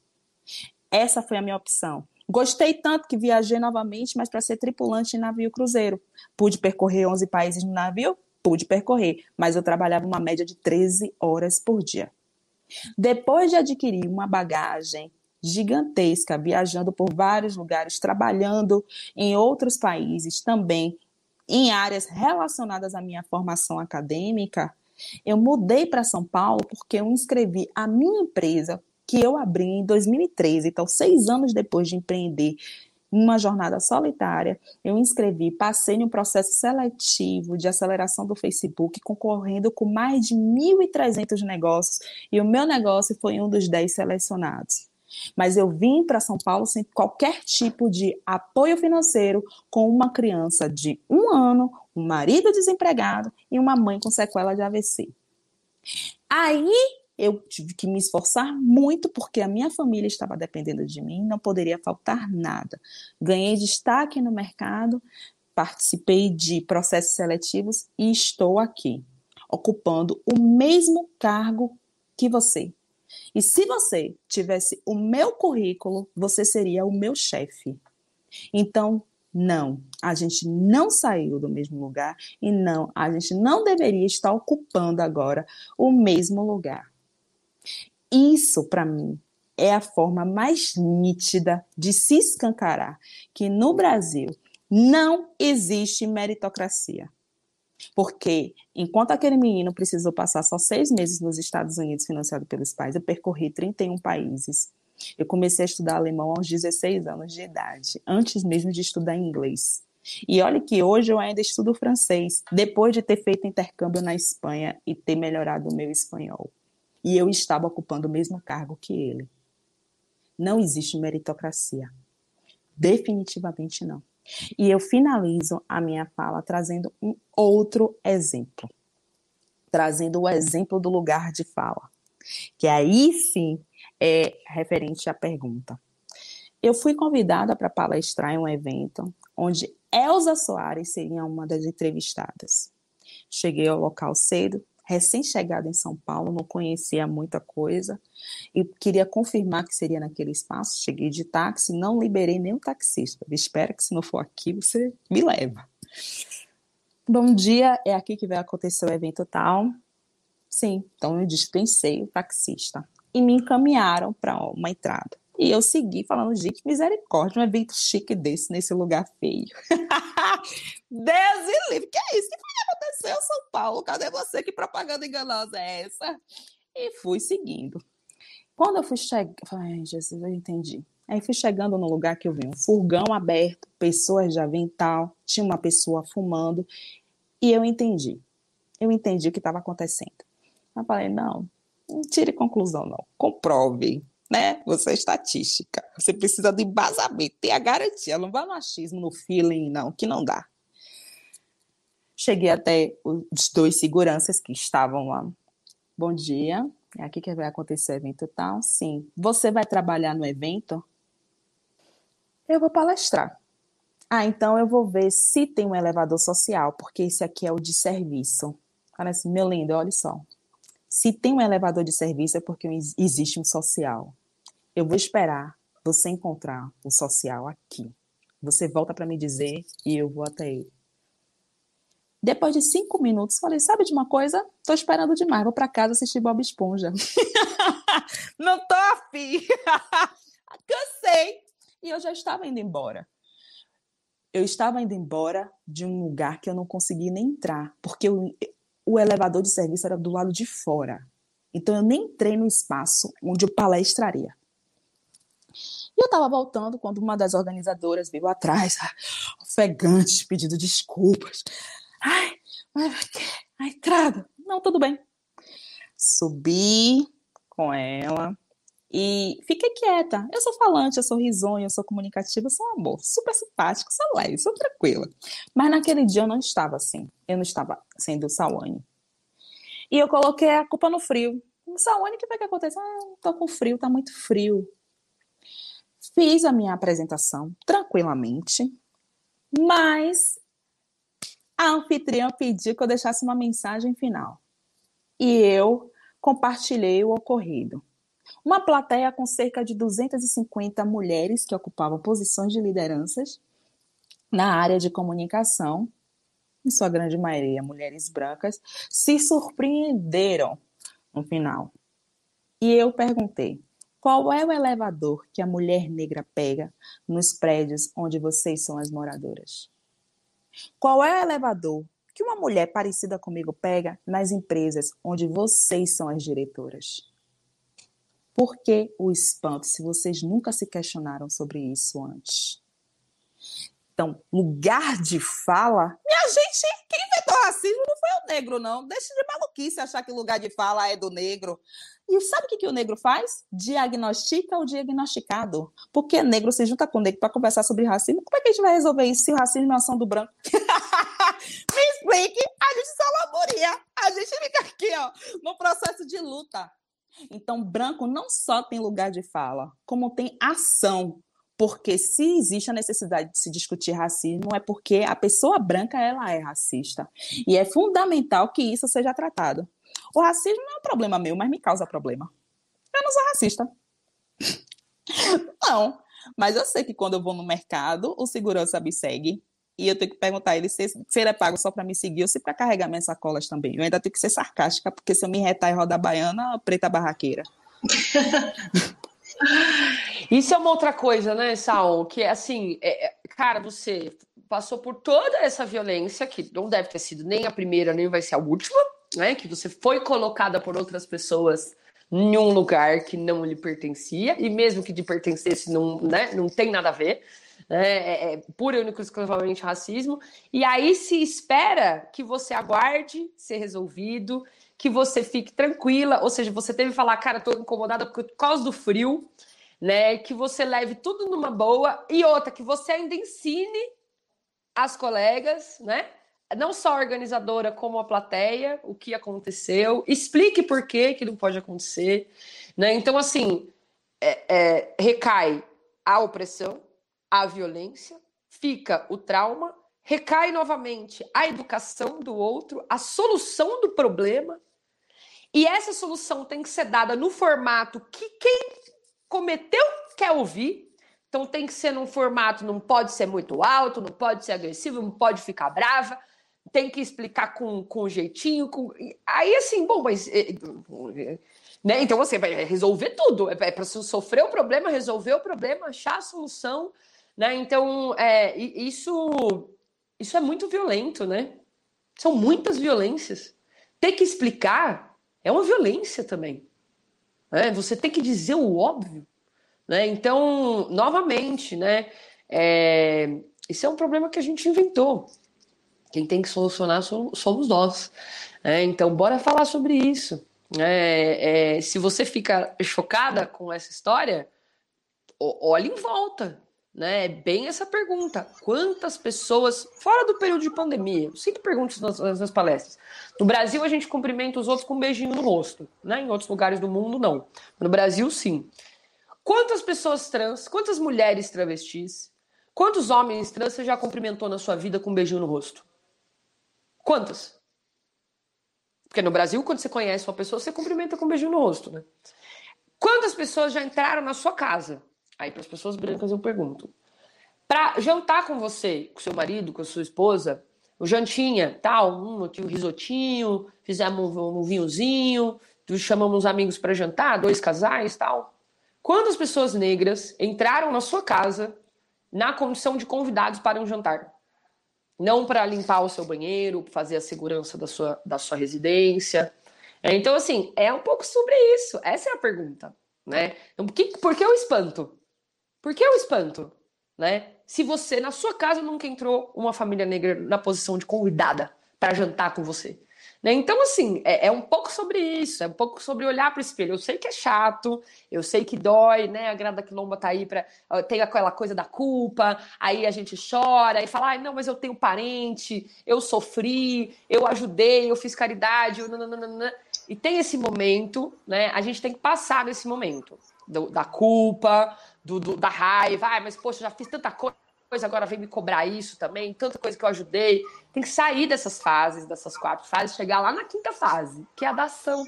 B: Essa foi a minha opção. Gostei tanto que viajei novamente, mas para ser tripulante em navio cruzeiro. Pude percorrer 11 países no navio? Pude percorrer, mas eu trabalhava uma média de 13 horas por dia. Depois de adquirir uma bagagem gigantesca, viajando por vários lugares, trabalhando em outros países também, em áreas relacionadas à minha formação acadêmica, eu mudei para São Paulo porque eu inscrevi a minha empresa, que eu abri em 2013, então, seis anos depois de empreender uma jornada solitária, eu inscrevi, passei no processo seletivo de aceleração do Facebook, concorrendo com mais de 1.300 negócios, e o meu negócio foi um dos 10 selecionados. Mas eu vim para São Paulo sem qualquer tipo de apoio financeiro, com uma criança de um ano, um marido desempregado e uma mãe com sequela de AVC. Aí eu tive que me esforçar muito porque a minha família estava dependendo de mim, não poderia faltar nada. Ganhei destaque no mercado, participei de processos seletivos e estou aqui, ocupando o mesmo cargo que você, e se você tivesse o meu currículo, você seria o meu chefe. Então, não, a gente não saiu do mesmo lugar e não, a gente não deveria estar ocupando agora o mesmo lugar. Isso, para mim, é a forma mais nítida de se escancarar que no Brasil não existe meritocracia. Porque enquanto aquele menino precisou passar só seis meses nos Estados Unidos financiado pelos pais, eu percorri 31 países. Eu comecei a estudar alemão aos 16 anos de idade, antes mesmo de estudar inglês. E olha que hoje eu ainda estudo francês, depois de ter feito intercâmbio na Espanha e ter melhorado o meu espanhol. E eu estava ocupando o mesmo cargo que ele. Não existe meritocracia. Definitivamente não. E eu finalizo a minha fala trazendo um outro exemplo. Trazendo o exemplo do lugar de fala. Que aí sim é referente à pergunta. Eu fui convidada para palestrar em um evento onde Elza Soares seria uma das entrevistadas. Cheguei ao local cedo, recém-chegada em São Paulo, não conhecia muita coisa e queria confirmar que seria naquele espaço. Cheguei de táxi, não liberei nem o taxista. Espera que se não for aqui, você me leva. Bom dia, é aqui que vai acontecer o evento tal. Sim, então eu dispensei o taxista e me encaminharam para uma entrada. E eu segui falando, gente, misericórdia, um evento chique desse, nesse lugar feio. Deus e livre, que é isso? Que aconteceu, São Paulo? Cadê você? Que propaganda enganosa é essa? E fui seguindo. Quando eu fui chegar, falei, ai, Jesus, eu entendi. Aí fui chegando no lugar que eu vi um furgão aberto, pessoas de avental, tinha uma pessoa fumando, e eu entendi. Eu entendi o que estava acontecendo. Eu falei, não, não tire conclusão, não. Comprove, né? Você é estatística. Você precisa de embasamento, ter a garantia. Não vá no achismo, no feeling, não, que não dá. Cheguei até os dois seguranças que estavam lá. Bom dia, é aqui que vai acontecer o evento tal? Sim. Você vai trabalhar no evento? Eu vou palestrar. Ah, então eu vou ver se tem um elevador social, porque esse aqui é o de serviço. Fala assim, meu lindo, olha só. Se tem um elevador de serviço é porque existe um social. Eu vou esperar você encontrar o social aqui. Você volta para me dizer e eu vou até ele. Depois de cinco minutos, falei: sabe de uma coisa? Tô esperando demais, vou para casa assistir Bob Esponja. Não tô afim. Cansei. E eu já estava indo embora. Eu estava indo embora de um lugar que eu não consegui nem entrar, porque eu, o elevador de serviço era do lado de fora. Então eu nem entrei no espaço onde eu palestraria. E eu estava voltando quando uma das organizadoras veio atrás, ofegante, pedindo desculpas. Ai, mas a entrada. Não, tudo bem. Subi com ela e fiquei quieta. Eu sou falante, eu sou risonha, eu sou comunicativa, eu sou um amor, super simpático, sou leve, sou tranquila. Mas naquele dia eu não estava assim. Eu não estava sendo Sawane. E eu coloquei a culpa no frio. Sawane, o que vai que acontece? Ah, tô com frio, tá muito frio. Fiz a minha apresentação tranquilamente, mas a anfitriã pediu que eu deixasse uma mensagem final. E eu compartilhei o ocorrido. Uma plateia com cerca de 250 mulheres que ocupavam posições de lideranças na área de comunicação, em sua grande maioria mulheres brancas, se surpreenderam no final. E eu perguntei: qual é o elevador que a mulher negra pega nos prédios onde vocês são as moradoras? Qual é o elevador que uma mulher parecida comigo pega nas empresas onde vocês são as diretoras? Por que o espanto se vocês nunca se questionaram sobre isso antes? Então, lugar de fala. Minha gente, quem inventou racismo não foi o negro, não. Deixa de maluquice achar que lugar de fala é do negro. E sabe o que, que o negro faz? Diagnostica o diagnosticado. Porque negro se junta com negro para conversar sobre racismo. Como é que a gente vai resolver isso se o racismo é ação do branco? Me explique. A gente só laboria. A gente fica aqui, ó, no processo de luta. Então, branco não só tem lugar de fala, como tem ação. Porque se existe a necessidade de se discutir racismo, é porque a pessoa branca ela é racista. E é fundamental que isso seja tratado. O racismo não é um problema meu, mas me causa problema. Eu não sou racista. Não. Mas eu sei que quando eu vou no mercado, o segurança me segue. E eu tenho que perguntar a ele se, se ele é pago só para me seguir ou se para carregar minhas sacolas também. Eu ainda tenho que ser sarcástica, porque se eu me retar e rodar baiana, preta barraqueira.
C: Isso é uma outra coisa, né, Saul? Que é assim, é, é, cara, você passou por toda essa violência, que não deve ter sido nem a primeira, nem vai ser a última, né? Que você foi colocada por outras pessoas em um lugar que não lhe pertencia, e mesmo que lhe pertencesse, não, né, não tem nada a ver. Né? É, é pura e único exclusivamente racismo. E aí se espera que você aguarde ser resolvido, que você fique tranquila, ou seja, você teve que falar, cara, tô incomodada por causa do frio, né? Que você leve tudo numa boa, e outra, que você ainda ensine as colegas, né? não só a organizadora como a plateia, o que aconteceu, explique por que que não pode acontecer, né? Então, assim, é, é, recai a opressão, a violência, fica o trauma, recai novamente a educação do outro, a solução do problema, e essa solução tem que ser dada no formato que quem cometeu quer ouvir, então tem que ser num formato, não pode ser muito alto, não pode ser agressivo, não pode ficar brava, tem que explicar com, com jeitinho. Com... Aí, assim, bom, mas. Eh, né? Então você vai resolver tudo. É para sofrer o problema, resolver o problema, achar a solução. Né? Então, é, isso, isso é muito violento, né? São muitas violências. Ter que explicar é uma violência também. Né? Você tem que dizer o óbvio. Né? Então, novamente, né? É... Esse é um problema que a gente inventou. Quem tem que solucionar somos nós. Né? Então, bora falar sobre isso. É, é, se você fica chocada com essa história, olhe em volta. Né? É bem essa pergunta. Quantas pessoas, fora do período de pandemia, eu sempre pergunto isso nas, nas palestras. No Brasil, a gente cumprimenta os outros com um beijinho no rosto. Né? Em outros lugares do mundo, não. No Brasil, sim. Quantas pessoas trans, quantas mulheres travestis, quantos homens trans você já cumprimentou na sua vida com um beijinho no rosto? Quantas? Porque no Brasil, quando você conhece uma pessoa, você cumprimenta com um beijinho no rosto, né? Quantas pessoas já entraram na sua casa? Aí, para as pessoas brancas, eu pergunto. Para jantar com você, com seu marido, com a sua esposa, o jantinha, tal, um aqui, um risotinho, fizemos um, um vinhozinho, chamamos amigos para jantar, dois casais, tal. Quantas pessoas negras entraram na sua casa na condição de convidados para um jantar? não para limpar o seu banheiro, fazer a segurança da sua, da sua residência. Então, assim, é um pouco sobre isso. Essa é a pergunta, né? Então, por que, por que o espanto? Por que o espanto? Né? Se você, na sua casa, nunca entrou uma família negra na posição de convidada para jantar com você. Né? Então, assim, é, é, um pouco sobre isso, é um pouco sobre olhar para o espelho. Eu sei que é chato, eu sei que dói, né? A Grada Quilomba tá aí para tem aquela coisa da culpa, aí a gente chora e fala, ah, não, mas eu tenho parente, eu sofri, eu ajudei, eu fiz caridade, eu e tem esse momento, né? A gente tem que passar nesse momento do, da culpa, do, do, da raiva, ah, mas poxa, já fiz tanta coisa agora vem me cobrar isso também, tanta coisa que eu ajudei. Tem que sair dessas fases, dessas quatro fases, chegar lá na quinta fase, que é a da ação.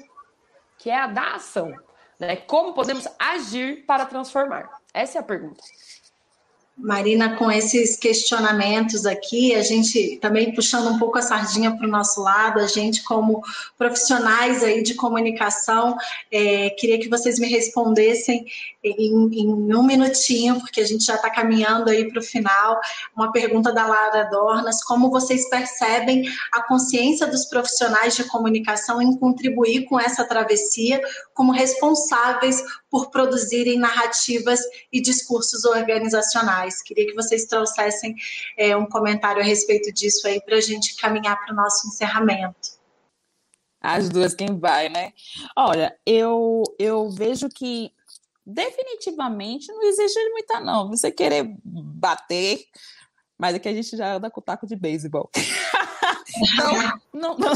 C: Que é a da ação. Né? Como podemos agir para transformar? Essa é a pergunta.
A: Marina, com esses questionamentos aqui, a gente também puxando um pouco a sardinha para o nosso lado, a gente como profissionais aí de comunicação, é, queria que vocês me respondessem em, em um minutinho, porque a gente já está caminhando aí para o final, uma pergunta da Lara Dornas, como vocês percebem a consciência dos profissionais de comunicação em contribuir com essa travessia como responsáveis por produzirem narrativas e discursos organizacionais. Queria que vocês trouxessem é, um comentário a respeito disso aí para a gente caminhar para o nosso encerramento.
B: As duas quem vai, né? Olha, eu, eu vejo que definitivamente não existe muita, não. Você querer bater, mas é que a gente já anda com taco de beisebol. então, não, não,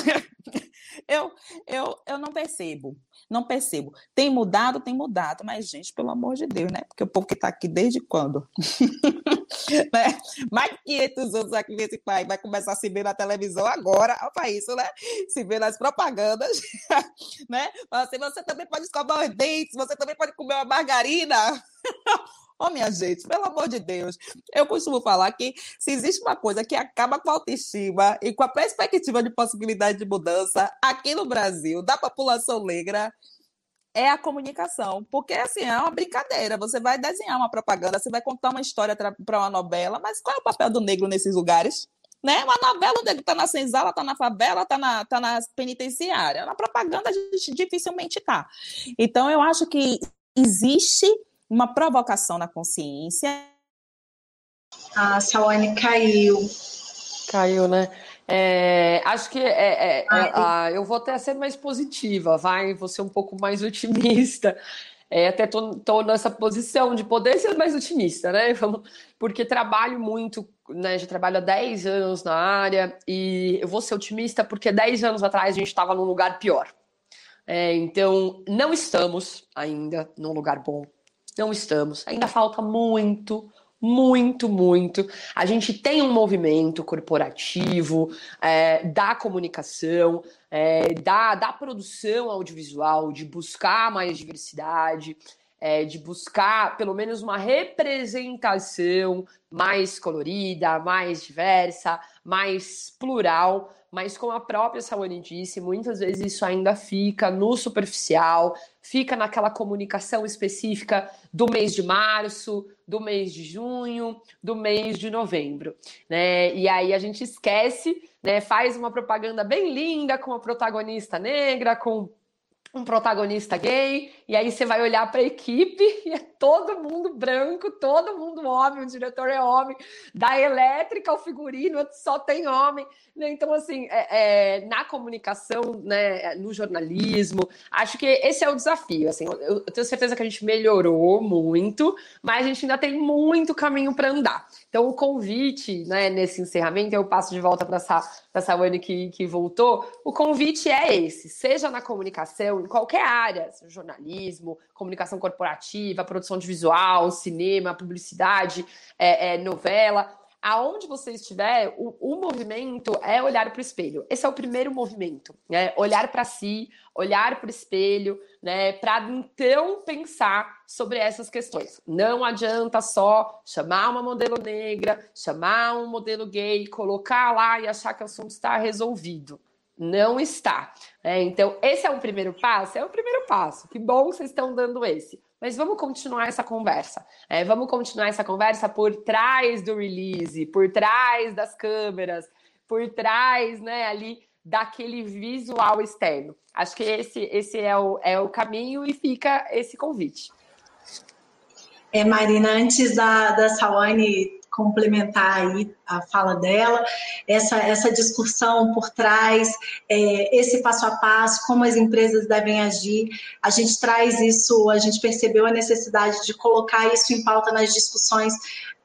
B: eu, eu, eu não percebo. Não percebo. Tem mudado, tem mudado, mas, gente, pelo amor de Deus, né? Porque o povo que está aqui desde quando? né? Mais de 500 anos aqui nesse país vai começar a se ver na televisão agora, olha isso, né? Se ver nas propagandas, né? Assim, você também pode escovar os dentes, você também pode comer uma margarina. Oh, minha gente, pelo amor de Deus, eu costumo falar que se existe uma coisa que acaba com a autoestima e com a perspectiva de possibilidade de mudança aqui no Brasil, da população negra, é a comunicação. Porque, assim, é uma brincadeira. Você vai desenhar uma propaganda, você vai contar uma história para uma novela, mas qual é o papel do negro nesses lugares? Né? Uma novela, o negro está na senzala, está na favela, está na, tá na penitenciária. Na propaganda, a gente dificilmente está. Então, eu acho que existe uma provocação na consciência.
A: A Sawane caiu.
C: Caiu, né? É, acho que é, é, é eu vou até ser mais positiva, vai, vou ser um pouco mais otimista. É, até tô, tô, nessa posição de poder ser mais otimista, né? Porque trabalho muito, né? Já trabalho há 10 anos na área e eu vou ser otimista porque 10 anos atrás a gente estava num lugar pior. É, então, não estamos ainda num lugar bom. Não estamos. Ainda falta muito, muito, muito. A gente tem um movimento corporativo é, da comunicação, é, da, da produção audiovisual, de buscar mais diversidade, é, de buscar pelo menos uma representação mais colorida, mais diversa, mais plural mas como a própria Sawane disse, muitas vezes isso ainda fica no superficial, fica naquela comunicação específica do mês de março, do mês de junho, do mês de novembro, né? E aí a gente esquece, né? Faz uma propaganda bem linda com a protagonista negra, com um protagonista gay, e aí você vai olhar para a equipe e é todo mundo branco, todo mundo homem, o diretor é homem, da elétrica ao figurino só tem homem. Né? Então, assim, é, é, na comunicação, né, no jornalismo, acho que esse é o desafio. Assim, eu, eu tenho certeza que a gente melhorou muito, mas a gente ainda tem muito caminho para andar. Então, o convite, né, nesse encerramento, eu passo de volta para essa Wani que, que voltou. O convite é esse: seja na comunicação, em qualquer área, jornalismo, comunicação corporativa, produção de visual, cinema, publicidade, é, é, novela aonde você estiver, o, o movimento é olhar para o espelho. Esse é o primeiro movimento, né? Olhar para si, olhar para o espelho, né? Para então pensar sobre essas questões. Não adianta só chamar uma modelo negra, chamar um modelo gay, colocar lá e achar que o assunto está resolvido. Não está. É, então, esse é o primeiro passo? É o primeiro passo. Que bom que vocês estão dando esse. Mas vamos continuar essa conversa. É, vamos continuar essa conversa por trás do release, por trás das câmeras, por trás, né, ali daquele visual externo. Acho que esse, esse é, o, é o caminho e fica esse convite.
A: É, Marina, antes da, da Sawane complementar aí a fala dela, essa, essa discussão por trás, é, esse passo a passo, como as empresas devem agir. A gente traz isso, a gente percebeu a necessidade de colocar isso em pauta nas discussões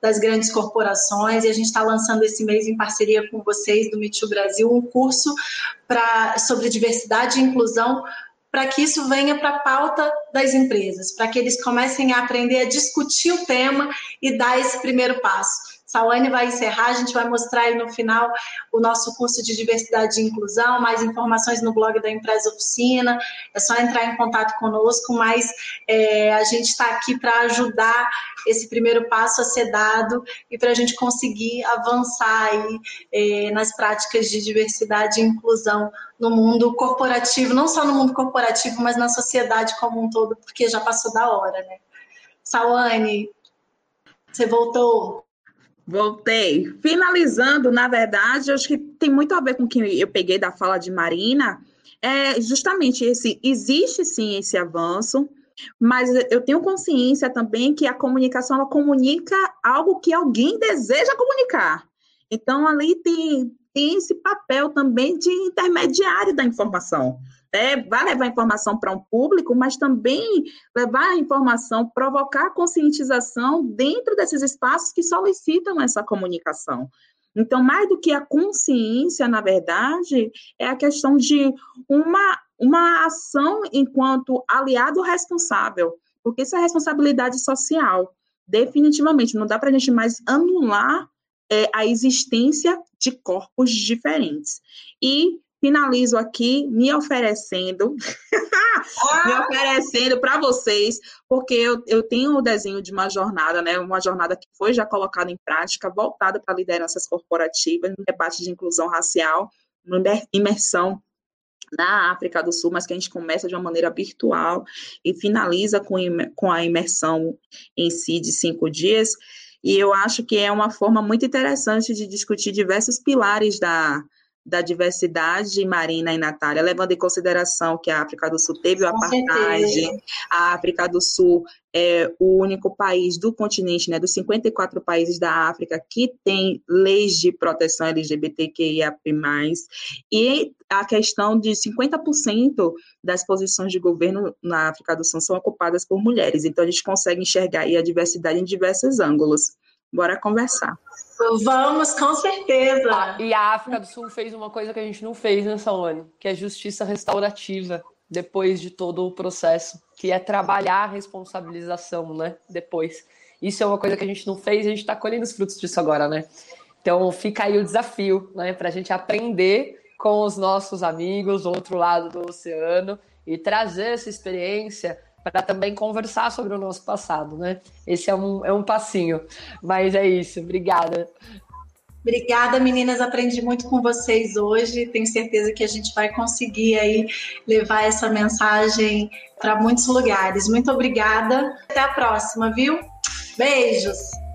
A: das grandes corporações e a gente está lançando esse mês em parceria com vocês do Meet Brasil um curso pra, sobre diversidade e inclusão para que isso venha para a pauta das empresas, para que eles comecem a aprender a discutir o tema e dar esse primeiro passo. Sawane vai encerrar, a gente vai mostrar aí no final o nosso curso de diversidade e inclusão, mais informações no blog da Empresa Oficina, é só entrar em contato conosco, mas é, a gente está aqui para ajudar esse primeiro passo a ser dado e para a gente conseguir avançar aí é, nas práticas de diversidade e inclusão no mundo corporativo, não só no mundo corporativo, mas na sociedade como um todo, porque já passou da hora, né? Sawane, você voltou?
B: Voltei. Finalizando, na verdade, acho que tem muito a ver com o que eu peguei da fala de Marina. É justamente esse, existe sim esse avanço, mas eu tenho consciência também que a comunicação ela comunica algo que alguém deseja comunicar. Então, ali tem, tem esse papel também de intermediário da informação vai levar informação para um público, mas também levar a informação, provocar conscientização dentro desses espaços que solicitam essa comunicação. Então, mais do que a consciência, na verdade, é a questão de uma, uma ação enquanto aliado responsável, porque isso é responsabilidade social, definitivamente. Não dá para a gente mais anular é, a existência de corpos diferentes. E finalizo aqui me oferecendo, me oferecendo para vocês, porque eu, eu tenho o desenho de uma jornada, né, uma jornada que foi já colocada em prática, voltada para lideranças corporativas, no debate de inclusão racial, imersão na África do Sul, mas que a gente começa de uma maneira virtual e finaliza com, com a imersão em si de cinco dias. E eu acho que é uma forma muito interessante de discutir diversos pilares da, da diversidade marina e Natália, levando em consideração que a África do Sul teve o apartheid, a África do Sul é o único país do continente, né, dos 54 países da África que tem leis de proteção LGBTQIA+, e a questão de 50% das posições de governo na África do Sul são ocupadas por mulheres, então a gente consegue enxergar a diversidade em diversos ângulos. Bora conversar.
A: Vamos, com certeza.
C: Ah, e a África do Sul fez uma coisa que a gente não fez nessa ONU, que é justiça restaurativa, depois de todo o processo, que é trabalhar a responsabilização, né? Depois. Isso é uma coisa que a gente não fez e a gente está colhendo os frutos disso agora, né? Então fica aí o desafio, né? Para a gente aprender com os nossos amigos do outro lado do oceano e trazer essa experiência para também conversar sobre o nosso passado, né? Esse é um, é um passinho. Mas é isso, obrigada.
A: Obrigada, meninas. Aprendi muito com vocês hoje. Tenho certeza que a gente vai conseguir aí levar essa mensagem para muitos lugares. Muito obrigada. Até a próxima, viu? Beijos.